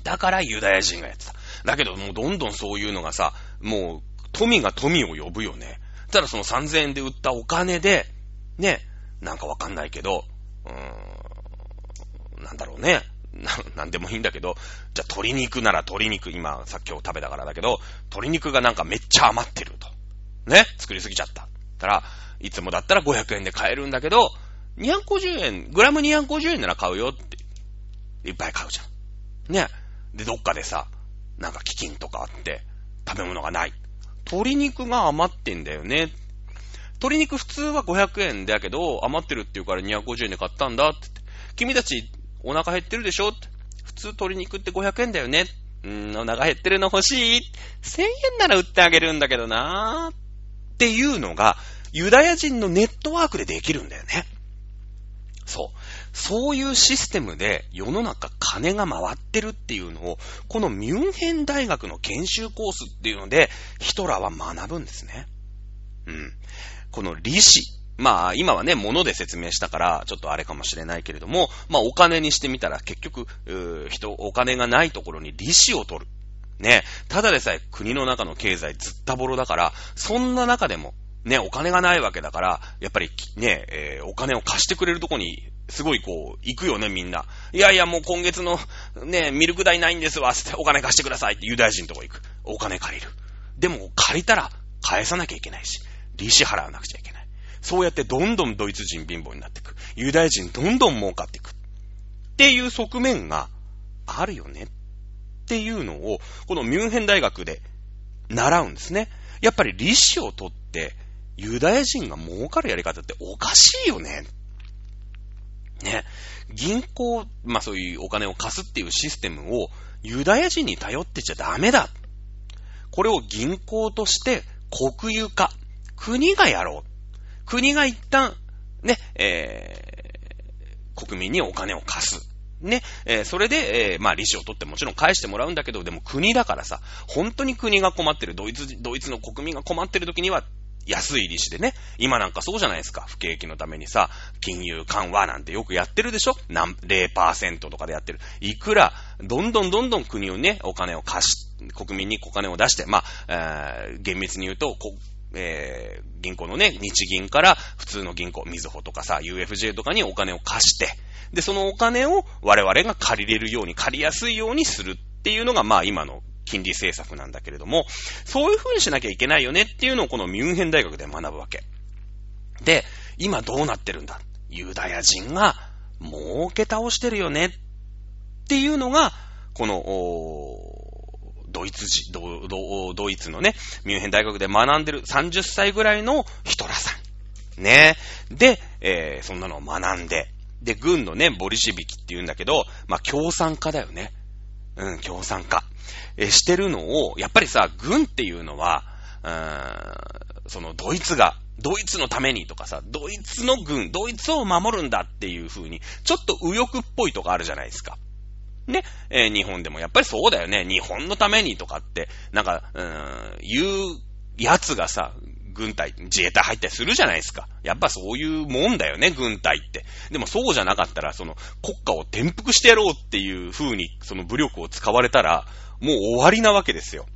だからユダヤ人がやってた。だけどもうどんどんそういうのがさ、もう富が富を呼ぶよね。ただその3000円で売ったお金で、ね、なんかわかんないけど、うーん、なんだろうね。な、なんでもいいんだけど、じゃあ鶏肉なら鶏肉、今、さっき今日食べたからだけど、鶏肉がなんかめっちゃ余ってると。ね？作りすぎちゃった。たら、いつもだったら500円で買えるんだけど、250円、グラム250円なら買うよって、いっぱい買うじゃん。ね。で、どっかでさ、なんか飢饉とかあって、食べ物がない。鶏肉が余ってんだよね。鶏肉普通は500円だけど、余ってるって言うから250円で買ったんだって。君たちお腹減ってるでしょって。普通鶏肉って500円だよね。うーん、お腹減ってるの欲しい。1000円なら売ってあげるんだけどなーっていうのが、ユダヤ人のネットワークでできるんだよね。そう。そういうシステムで世の中金が回ってるっていうのを、このミュンヘン大学の研修コースっていうので、ヒトラーは学ぶんですね。うん。この利子。まあ、今はね、物で説明したから、ちょっとあれかもしれないけれども、まあ、お金にしてみたら、結局、人、お金がないところに利子を取る。ね。ただでさえ国の中の経済ずったぼろだから、そんな中でも、ね、お金がないわけだから、やっぱりね、えー、お金を貸してくれるとこに、すごいこう、行くよね、みんな。いやいや、もう今月の、ね、ミルク代ないんですわ、つってお金貸してくださいってユダヤ人のとこ行く。お金借りる。でも、借りたら、返さなきゃいけないし、利子払わなくちゃいけない。そうやってどんどんドイツ人貧乏になっていく。ユダヤ人どんどん儲かっていく。っていう側面があるよね。っっていうのを、このミュンヘン大学で習うんですね。やっぱり利子を取って、ユダヤ人が儲かるやり方っておかしいよね。ね。銀行、まあそういうお金を貸すっていうシステムをユダヤ人に頼ってちゃダメだ。これを銀行として国有化。国がやろう。国が一旦、ね、えー、国民にお金を貸す。ね、えー、それで、えー、まあ、利子を取ってもちろん返してもらうんだけど、でも国だからさ、本当に国が困ってる、ドイツ、ドイツの国民が困ってる時には、安い利子でね、今なんかそうじゃないですか。不景気のためにさ、金融緩和なんてよくやってるでしょ何、0%とかでやってる。いくら、どんどんどんどん国をね、お金を貸し、国民にお金を出して、まあ、えー、厳密に言うと、えー、銀行のね、日銀から普通の銀行、みずほとかさ、UFJ とかにお金を貸して、で、そのお金を我々が借りれるように、借りやすいようにするっていうのが、まあ今の金利政策なんだけれども、そういう風にしなきゃいけないよねっていうのをこのミュンヘン大学で学ぶわけ。で、今どうなってるんだ？ユダヤ人が儲け倒してるよね？っていうのが、この、ドイツ人、ドドイツのね、ミュンヘン大学で学んでる30歳ぐらいのヒトラーさん。ね。で、えー、そんなのを学んで、で、軍のね、ボリシビキって言うんだけど、まあ、共産化だよね。うん、共産化。えしてるのを、やっぱりさ、軍っていうのは、うーん、そのドイツが、ドイツのためにとかさ、ドイツの軍、ドイツを守るんだっていう風に、ちょっと右翼っぽいとこあるじゃないですか。ね、えー、日本でもやっぱりそうだよね。日本のためにとかって、なんか、うーん、言うやつがさ、軍隊、自衛隊入ったりするじゃないですか。やっぱそういうもんだよね、軍隊って。でもそうじゃなかったら、その国家を転覆してやろうっていう風に、その武力を使われたら、もう終わりなわけですよ。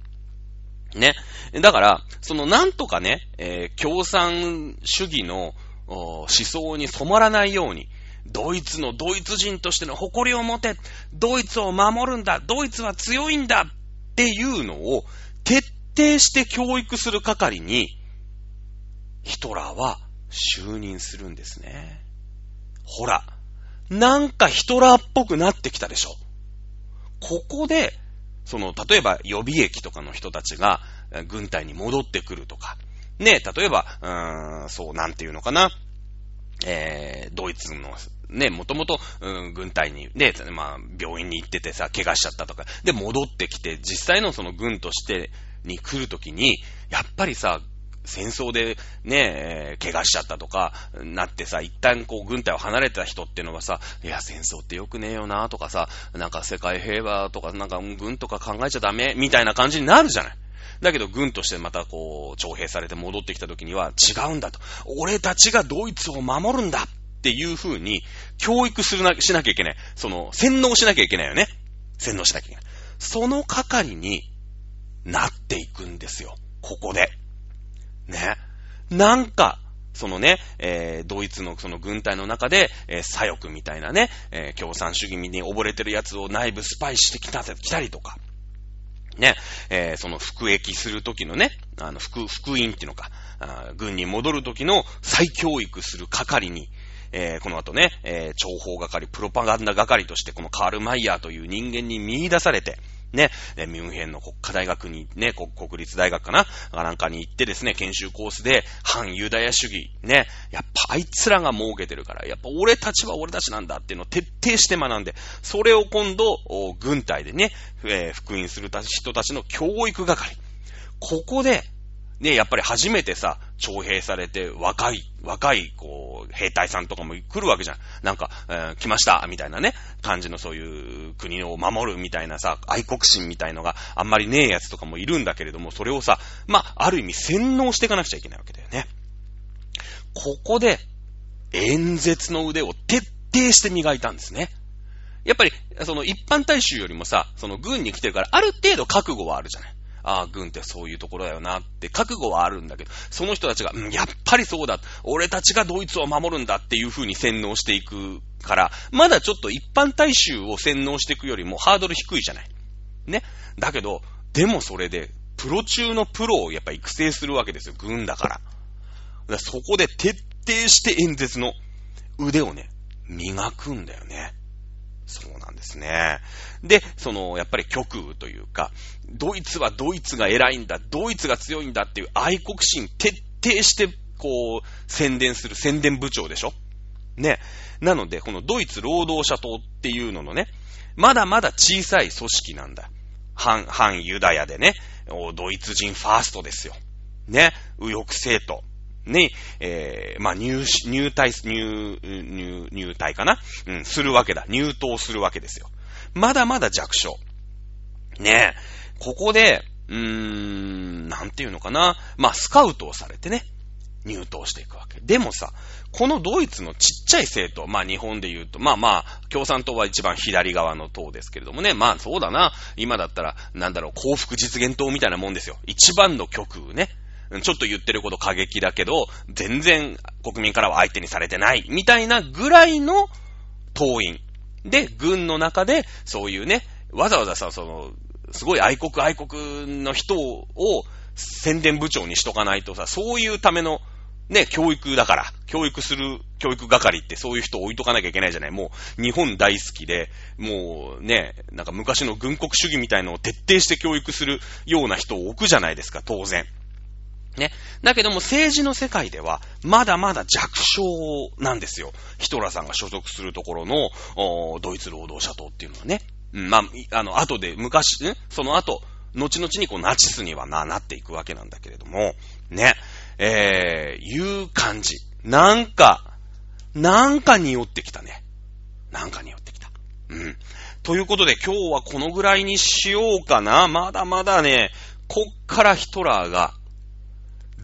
ね。だから、そのなんとかね、えー、共産主義の思想に染まらないように、ドイツのドイツ人としての誇りを持て、ドイツを守るんだ、ドイツは強いんだっていうのを徹底して教育する係に、ヒトラーは就任するんですね。ほら、なんかヒトラーっぽくなってきたでしょ。ここで、その、例えば予備役とかの人たちが軍隊に戻ってくるとか、ね、例えば、うーん、そう、なんていうのかな、えー、ドイツの、ね、もともと、うん、軍隊に、ね、まあ、病院に行っててさ、怪我しちゃったとか、で、戻ってきて、実際のその軍として、に来るときに、やっぱりさ、戦争でね、怪我しちゃったとか、なってさ、一旦こう軍隊を離れた人っていうのはさ、いや、戦争ってよくねえよなとかさ、なんか世界平和とか、なんか軍とか考えちゃダメみたいな感じになるじゃない。だけど軍としてまたこう、徴兵されて戻ってきた時には違うんだと。俺たちがドイツを守るんだっていう風に教育するな、しなきゃいけない。その、洗脳しなきゃいけないよね。洗脳しなきゃいけない。その係になっていくんですよ。ここで。ね。なんか、そのね、えー、ドイツのその軍隊の中で、えー、左翼みたいなね、えー、共産主義に溺れてるやつを内部スパイしてきた、来たりとか、ね、えー、その服役するときのね、あの、服、服員っていうのか、軍に戻るときの再教育する係に、えー、この後ね、えー、情報係、プロパガンダ係としてこのカール・マイヤーという人間に見出されて、ね、ミュンヘンの国家大学に、ね、国立大学かななんかに行ってですね、研修コースで、反ユダヤ主義、ね、やっぱあいつらが儲けてるから、やっぱ俺たちは俺たちなんだっていうのを徹底して学んで、それを今度、軍隊でね、えー、復員する人たちの教育係。ここで、ね、やっぱり初めてさ、徴兵されて、若い、若い、こう、兵隊さんとかも来るわけじゃん。なんか、えー、来ました、みたいなね、感じのそういう国を守るみたいなさ、愛国心みたいのがあんまりねえやつとかもいるんだけれども、それをさ、まあ、ある意味洗脳していかなくちゃいけないわけだよね。ここで、演説の腕を徹底して磨いたんですね。やっぱり、その一般大衆よりもさ、その軍に来てるから、ある程度覚悟はあるじゃない。ああ、軍ってそういうところだよなって覚悟はあるんだけど、その人たちが、うん、やっぱりそうだ。俺たちがドイツを守るんだっていう風に洗脳していくから、まだちょっと一般大衆を洗脳していくよりもハードル低いじゃない。ね。だけど、でもそれで、プロ中のプロをやっぱ育成するわけですよ。軍だから。だからそこで徹底して演説の腕をね、磨くんだよね。そうなんですね。で、その、やっぱり極右というか、ドイツはドイツが偉いんだ、ドイツが強いんだっていう愛国心徹底して、こう、宣伝する宣伝部長でしょ？ね。なので、このドイツ労働者党っていうののね、まだまだ小さい組織なんだ。反、反ユダヤでね、ドイツ人ファーストですよ。ね。右翼政党。に、えー、まあ、入、入隊、入、入、入隊かな？うん、するわけだ。入党するわけですよ。まだまだ弱小。ねえ。ここで、うーん、なんていうのかな？まあ、スカウトをされてね、入党していくわけ。でもさ、このドイツのちっちゃい政党、まあ日本で言うと、まあまあ、共産党は一番左側の党ですけれどもね、まあそうだな、今だったら、なんだろう、幸福実現党みたいなもんですよ。一番の極右ね。ちょっと言ってること過激だけど、全然国民からは相手にされてない、みたいなぐらいの党員。で、軍の中で、そういうね、わざわざさ、その、すごい愛国愛国の人を宣伝部長にしとかないとさ、そういうための、ね、教育だから、教育する教育係ってそういう人置いとかなきゃいけないじゃない。もう、日本大好きで、もうね、なんか昔の軍国主義みたいのを徹底して教育するような人を置くじゃないですか、当然。ね。だけども政治の世界では、まだまだ弱小なんですよ。ヒトラーさんが所属するところの、ドイツ労働者党っていうのはね。うん、まあ、あの、後で、昔、ね、その後、後々にこうナチスにはな、なっていくわけなんだけれども、ね。えー、いう感じ。なんか、なんか匂ってきたね。なんか匂ってきた。うん。ということで今日はこのぐらいにしようかな。まだまだね、こっからヒトラーが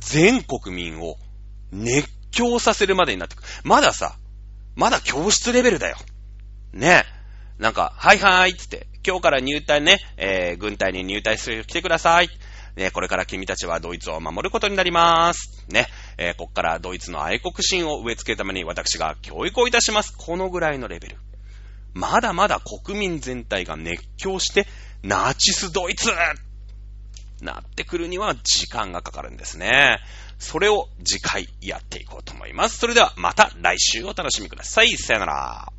全国民を熱狂させるまでになってくる。まださ、まだ教室レベルだよ。ねえ。なんか、はいはい、つって、今日から入隊ね、えー、軍隊に入隊する、来てください。ね、これから君たちはドイツを守ることになります。ね、えー、こっからドイツの愛国心を植え付けるために私が教育をいたします。このぐらいのレベル。まだまだ国民全体が熱狂して、ナチスドイツなってくるには時間がかかるんですね。それを次回やっていこうと思います。それではまた来週お楽しみください。さよなら。